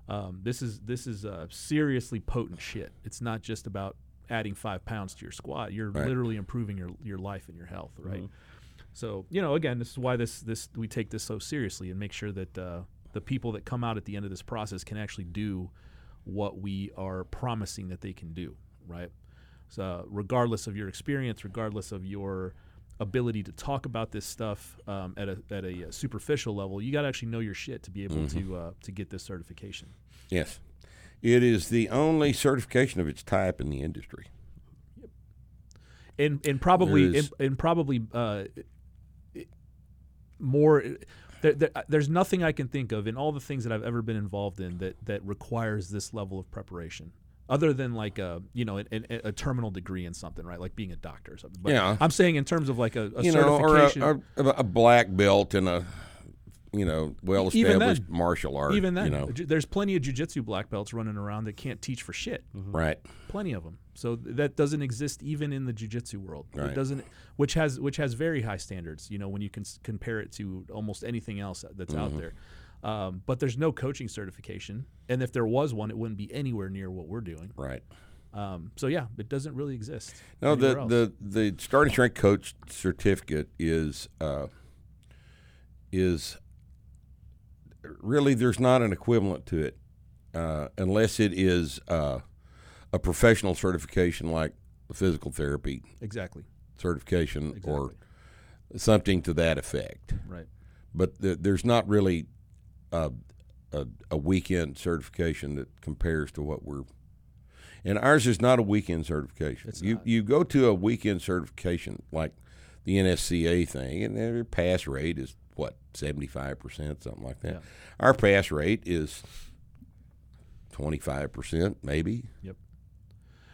um, this is this is uh, seriously potent shit. It's not just about adding five pounds to your squat. You're Right. literally improving your your life and your health, right? So you know, again, this is why this this we take this so seriously and make sure that uh, the people that come out at the end of this process can actually do what we are promising that they can do, right? So, regardless of your experience, regardless of your ability to talk about this stuff um, at a at a uh, superficial level, you got to actually know your shit to be able Mm-hmm. to uh, to get this certification. Yes. It is the only certification of its type in the industry. and and probably and, and probably uh, more. There, there, there's nothing I can think of in all the things that I've ever been involved in that that requires this level of preparation, other than like a you know an, an, a terminal degree in something, right? Like being a doctor or something. But Yeah. I'm saying in terms of like a, a you know, or certification. a, a, a black belt in a, you know, well established martial art. even then, you know, there's plenty of jujitsu black belts running around that can't teach for shit. right? plenty of them. So that doesn't exist even in the jujitsu world. It Right. doesn't, which has which has very high standards. You know, when you can compare it to almost anything else that's Mm-hmm. out there. Um, but there's no coaching certification, and if there was one, it wouldn't be anywhere near what we're doing. Right. Um, so yeah, it doesn't really exist. No, the, else. the the starting strength coach certificate is uh, is really there's not an equivalent to it uh, unless it is uh, a professional certification like physical therapy exactly certification or something to that effect. right. But th- there's not really a, a, a weekend certification that compares to what we're. And ours is not a weekend certification. It's you not. you go to a weekend certification like the NSCA thing, and their pass rate is what seventy five percent, something like that. Yeah. Our pass rate is twenty five percent, maybe. Yep.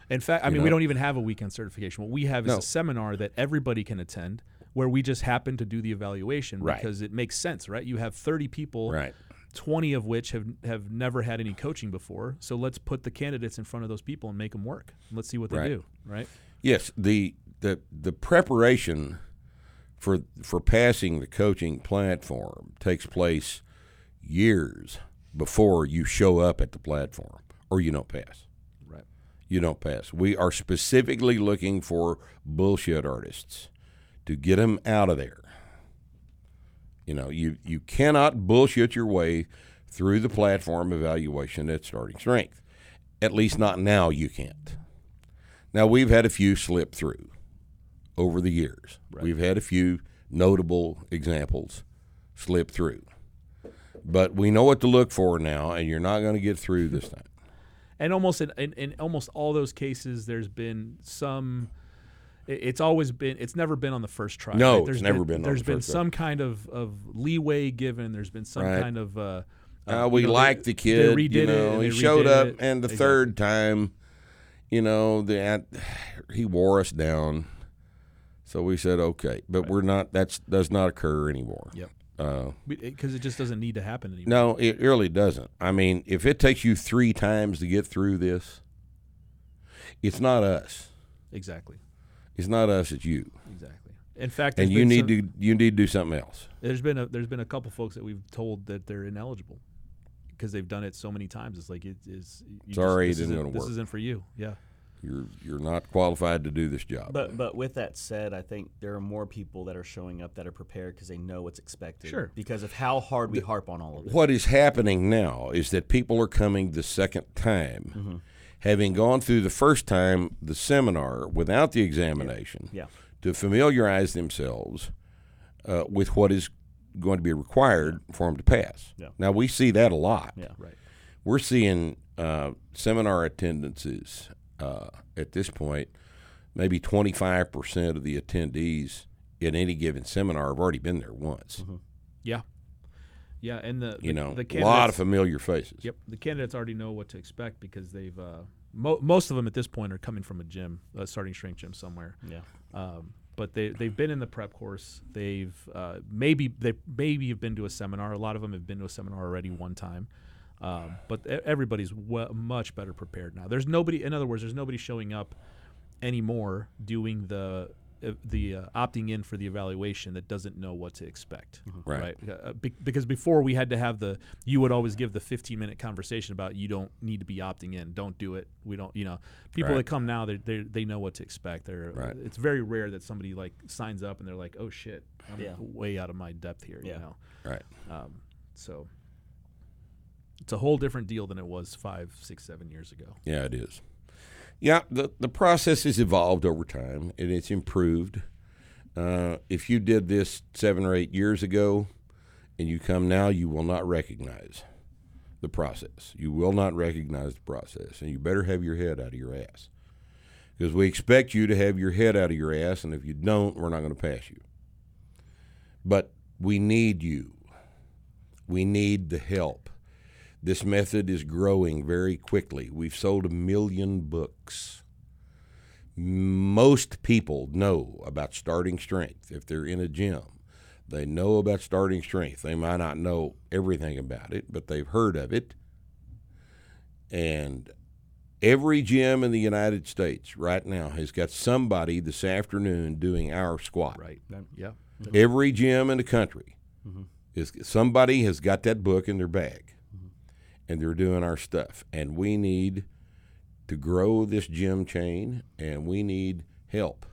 In fact, I You mean, we don't even have a weekend certification. What we have is No. a seminar that everybody can attend, where we just happen to do the evaluation Right. because it makes sense, right? You have 30 people, Right. 20 of which have have never had any coaching before. So let's put the candidates in front of those people and make them work. Let's see what they Right. do, right? Yes, the the the preparation for for passing the coaching platform takes place years before you show up at the platform or you don't pass. Right. You don't pass. We are specifically looking for bullshit artists to get them out of there. You know, you you cannot bullshit your way through the platform evaluation at starting strength. At least not now you can't. Now we've had a few slip through over the years. We've had a few notable examples slip through. But we know what to look for now, and you're not going to get through this time. And almost in, in, in almost all those cases, there's been some. It- It's always been. It's never been on the first try. No, right? it's never been on There's the been first try. some kind of, of leeway given. There's been some Right. kind of. Uh, Uh, uh, we you know, like the kid. They you redid it know, he showed up, it. and the Exactly. third time, you know, that he wore us down. So we said, okay, but we're not. That's does not occur anymore. Yep. Uh, Because it just doesn't need to happen anymore. no, it really doesn't. I mean, if it takes you three times to get through this, it's not us. Exactly. It's not us. It's you. Exactly. In fact, And you need some- to you need to do something else. There's been a there's been a couple folks that we've told that they're ineligible because they've done it so many times. It's like it is. you Sorry, this it isn't isn't- gonna This isn't for you. Yeah. You're you're not qualified to do this job. But but with that said, I think there are more people that are showing up that are prepared because they know what's expected. Sure. Because of how hard we harp on all of it. what is happening now is that people are coming the second time, Mm-hmm. Having gone through the first time the seminar without the examination, Yeah. to familiarize themselves uh, with what is going to be required for them to pass. Yeah. Now we see that a lot. Yeah. Right. We're seeing uh, seminar attendances uh, at this point. Maybe 25% of the attendees at any given seminar have already been there once. Yeah. Yeah, and the You the, know, the a lot of familiar faces. Yep, the candidates already know what to expect because they've uh, mo- most of them at this point are coming from a gym, a starting strength gym somewhere. Yeah. Um, but they they've been in the prep course. They've uh, maybe they maybe have been to a seminar. A lot of them have been to a seminar already one time. Um, but e- everybody's we- much better prepared now. There's nobody. In other words, there's nobody showing up anymore doing the the uh, opting in for the evaluation that doesn't know what to expect. Right. Uh, be- because before we had to have the you would always give the 15 minute conversation about you don't need to be opting in. Don't do it. We don't. You know, people Right. that come now they they they know what to expect. They're Right. it's very rare that somebody like signs up and they're like, oh shit, I'm Yeah. way out of my depth here. Yeah. You know. Right. Um, so it's a whole different deal than it was five, six, seven years ago. Yeah, it is. Yeah, the the process has evolved over time and it's improved. Uh, if you did this seven or eight years ago, and you come now, you will not recognize the process. You will not recognize the process, and you better have your head out of your ass because we expect you to have your head out of your ass, and if you don't, we're not going to pass you. But we need you. We need the help. This method is growing very quickly. We've sold a million books. Most people know about starting strength if they're in a gym. They know about starting strength. They might not know everything about it, but they've heard of it. And every gym in the United States right now has got somebody this afternoon doing our squat. Right. Yeah. Every gym in the country mm-hmm. is somebody has got that book in their bag, and they're doing our stuff. And we need to grow this gym chain, and we need help.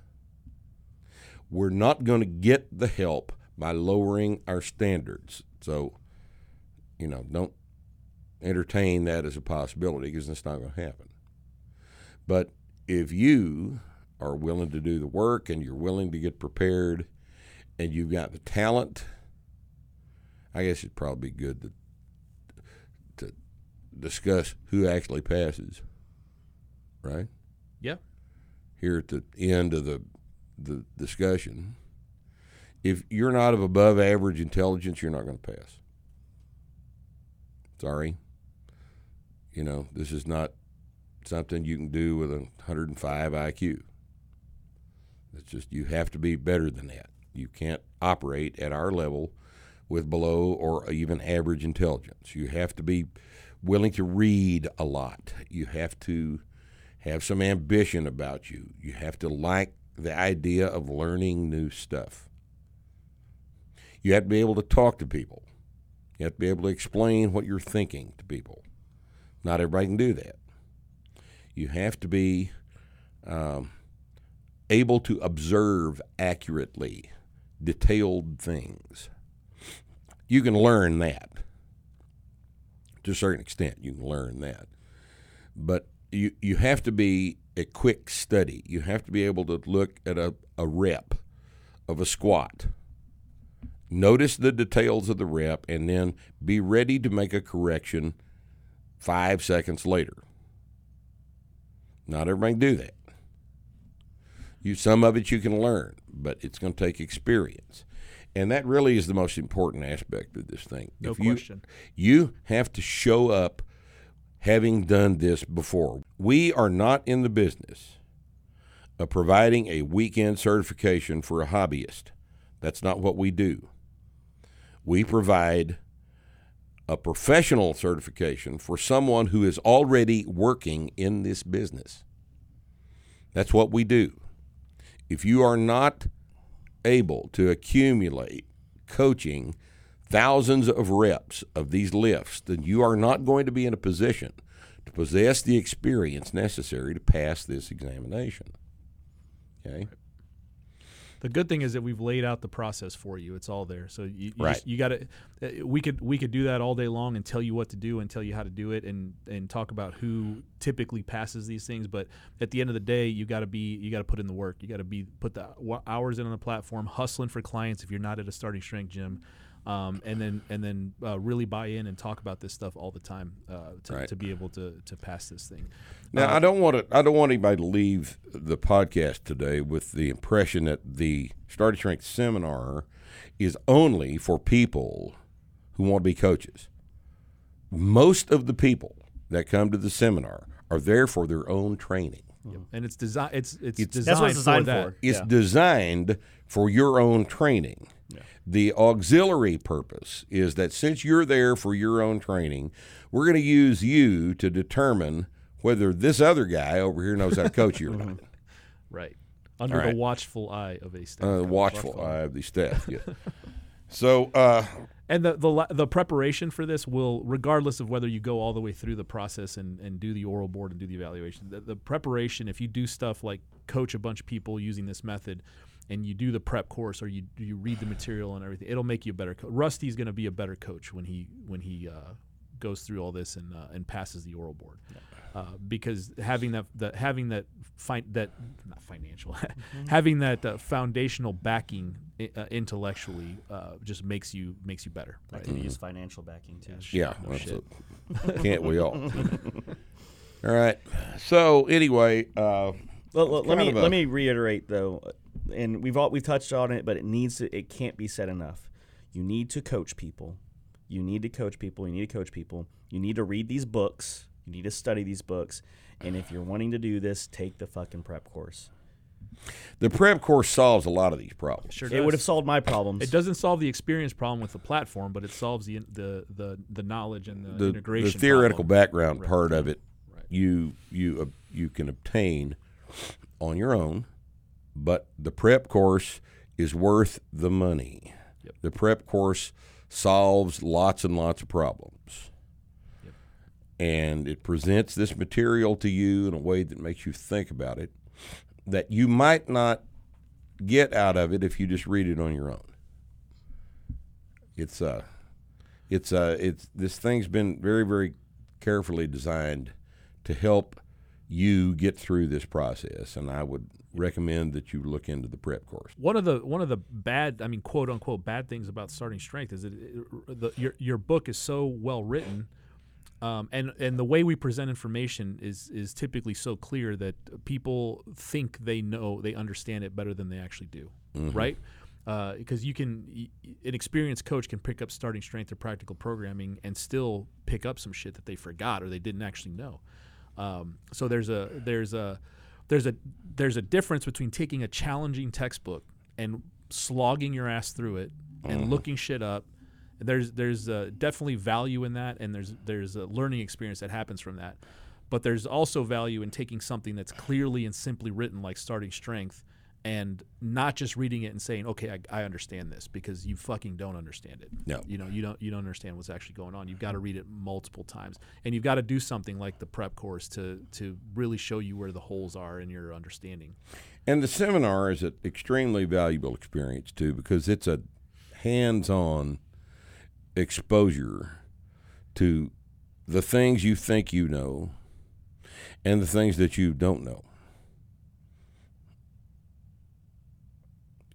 We're not going to get the help by lowering our standards. So, you know, don't entertain that as a possibility because it's not going to happen. But if you are willing to do the work and you're willing to get prepared and you've got the talent, I guess it'd probably be good to discuss who actually passes. Right? Yeah. Here at the end of the the discussion. If you're not of above average intelligence, you're not going to pass. Sorry. You know, this is not something you can do with a 105 IQ. It's just you have to be better than that. You can't operate at our level with below or even average intelligence. You have to be willing to read a lot. You have to have some ambition about you. You have to like the idea of learning new stuff. You have to be able to talk to people. You have to be able to explain what you're thinking to people. Not everybody can do that. You have to be um, able to observe accurately detailed things. You can learn that to a certain extent. You can learn that, but you you have to be a quick study. You have to be able to look at a, a rep of a squat. Notice the details of the rep and then be ready to make a correction five seconds later. Not everybody can do that. You some of it you can learn, but it's going to take experience. And that really is the most important aspect of this thing. No If you- question. you have to show up having done this before. We are not in the business of providing a weekend certification for a hobbyist. That's not what we do. We provide a professional certification for someone who is already working in this business. That's what we do. If you are not able to accumulate coaching thousands of reps of these lifts, then you are not going to be in a position to possess the experience necessary to pass this examination. Okay? The good thing is that we've laid out the process for you. It's all there. So you, you, Right. just- you got to. Uh, we could we could do that all day long and tell you what to do and tell you how to do it and and talk about who typically passes these things. But at the end of the day, you got to be you got to put in the work. You got to be put the hours in on the platform, hustling for clients. If you're not at a starting strength gym. Um, and then and then uh, really buy in and talk about this stuff all the time uh, to, Right. to be able to, to pass this thing. Now, I don't want to. I don't want anybody to leave the podcast today with the impression that the Starting Strength seminar is only for people who want to be coaches. Most of the people that come to the seminar are there for their own training. and it's designed. It's it's, It's- designed, That's what it's designed for that. for. It's Yeah. designed for your own training. The auxiliary purpose is that since you're there for your own training, we're going to use you to determine whether this other guy over here knows how to coach you or <laughs> not. Right. Under right. the watchful eye of a staff Uh, coach. watchful eye of the staff. Yeah. <laughs> so, uh, And the, the the preparation for this will, regardless of whether you go all the way through the process and, and do the oral board and do the evaluation, the, the preparation, if you do stuff like coach a bunch of people using this method, and you do the prep course or you you read the material and everything, it'll make you a better coach. Rusty's going to be a better coach when he when he uh, goes through all this and uh, and passes the oral board, uh, because having that that having that fi- that not financial, <laughs> having that uh, foundational backing i- uh, intellectually uh, just makes you makes you better. I Right? can use financial backing too. yeah, no that's shit. a- <laughs> can't we all? all right. So, anyway, uh, Well, let- let me a- let me reiterate though, and we've all we've touched on it, but it needs to it can't be said enough. You need to coach people. You need to coach people. You need to coach people. You need to read these books. You need to study these books. And if you're wanting to do this, take the fucking prep course. the prep course solves a lot of these problems. Sure It would have solved my problems. It doesn't solve the experience problem with the platform, but it solves the the the, the knowledge and the, the, integration. the theoretical problem. background Right. part of it Right. you you uh, you can obtain on your own but the prep course is worth the money Yep. the prep course solves lots and lots of problems Yep. and it presents this material to you in a way that makes you think about it that you might not get out of it if you just read it on your own it's uh it's uh it's this thing's been very very carefully designed to help you get through this process and i would recommend that you look into the prep course One of the one of the bad, I mean, quote unquote, bad things about starting strength is that it, the, your your book is so well written, um, and and the way we present information is is typically so clear that people think they know they understand it better than they actually do, right? Because you can, an experienced coach can pick up starting strength or practical programming and still pick up some shit that they forgot or they didn't actually know. Um, so there's a there's a there's a there's a difference between taking a challenging textbook and slogging your ass through it and looking shit up. There's there's uh, definitely value in that, and there's there's a learning experience that happens from that. But there's also value in taking something that's clearly and simply written, like starting strength, and not just reading it and saying, "Okay, I, I understand this," because you fucking don't understand it. No. you know you don't you don't understand what's actually going on. You've got to read it multiple times, and you've got to do something like the prep course to to really show you where the holes are in your understanding. and the seminar is an extremely valuable experience too because it's a hands-on exposure to the things you think you know and the things that you don't know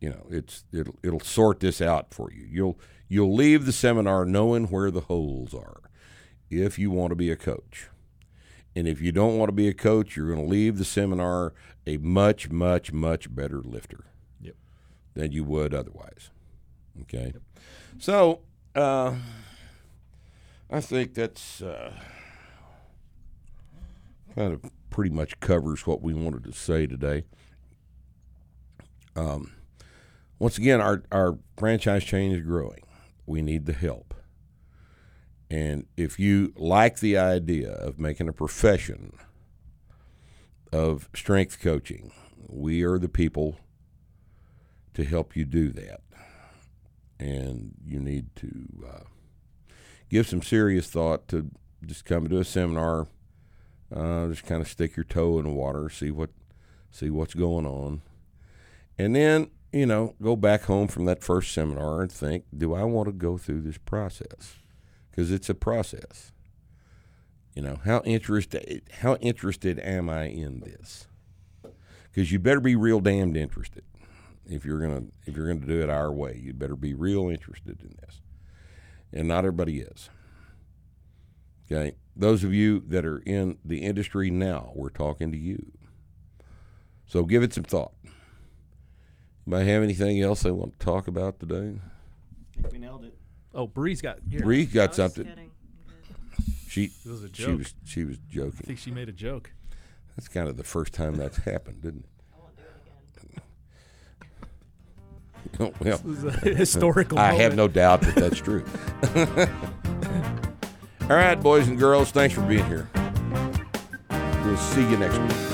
you know it's it'll it'll sort this out for you. You'll you'll leave the seminar knowing where the holes are if you want to be a coach. And if you don't want to be a coach you're going to leave the seminar a much much much better lifter Yep. than you would otherwise. Okay? So uh, i think that's uh, kind of pretty much covers what we wanted to say today. Um, once again, our, our franchise chain is growing. We need the help. And if you like the idea of making a profession of strength coaching, we are the people to help you do that. And you need to uh, give some serious thought to just come to a seminar, uh, just kind of stick your toe in the water, see what see what's going on, and then you know go back home from that first seminar and think, do I want to go through this process? Because it's a process. You know how interested how interested am I in this? Because you better be real damned interested if you're gonna if you're gonna do it our way. You better be real interested in this, and not everybody is. Okay, those of you that are in the industry now, we're talking to you. So give it some thought. Anybody have anything else they want to talk about today? I think we nailed it. Oh, Bree's got. Here, Bree I got was something. kidding. She It was a she joke. was she was joking. I joking. think she made a joke. That's kind of the first time that's <laughs> happened, didn't it? I won't do it again. it? <laughs> Oh, well, It was a <laughs> historical. I have moment. no doubt that that's true. All right, boys and girls, thanks for being here. We'll see you next week. Starting Strength Radio.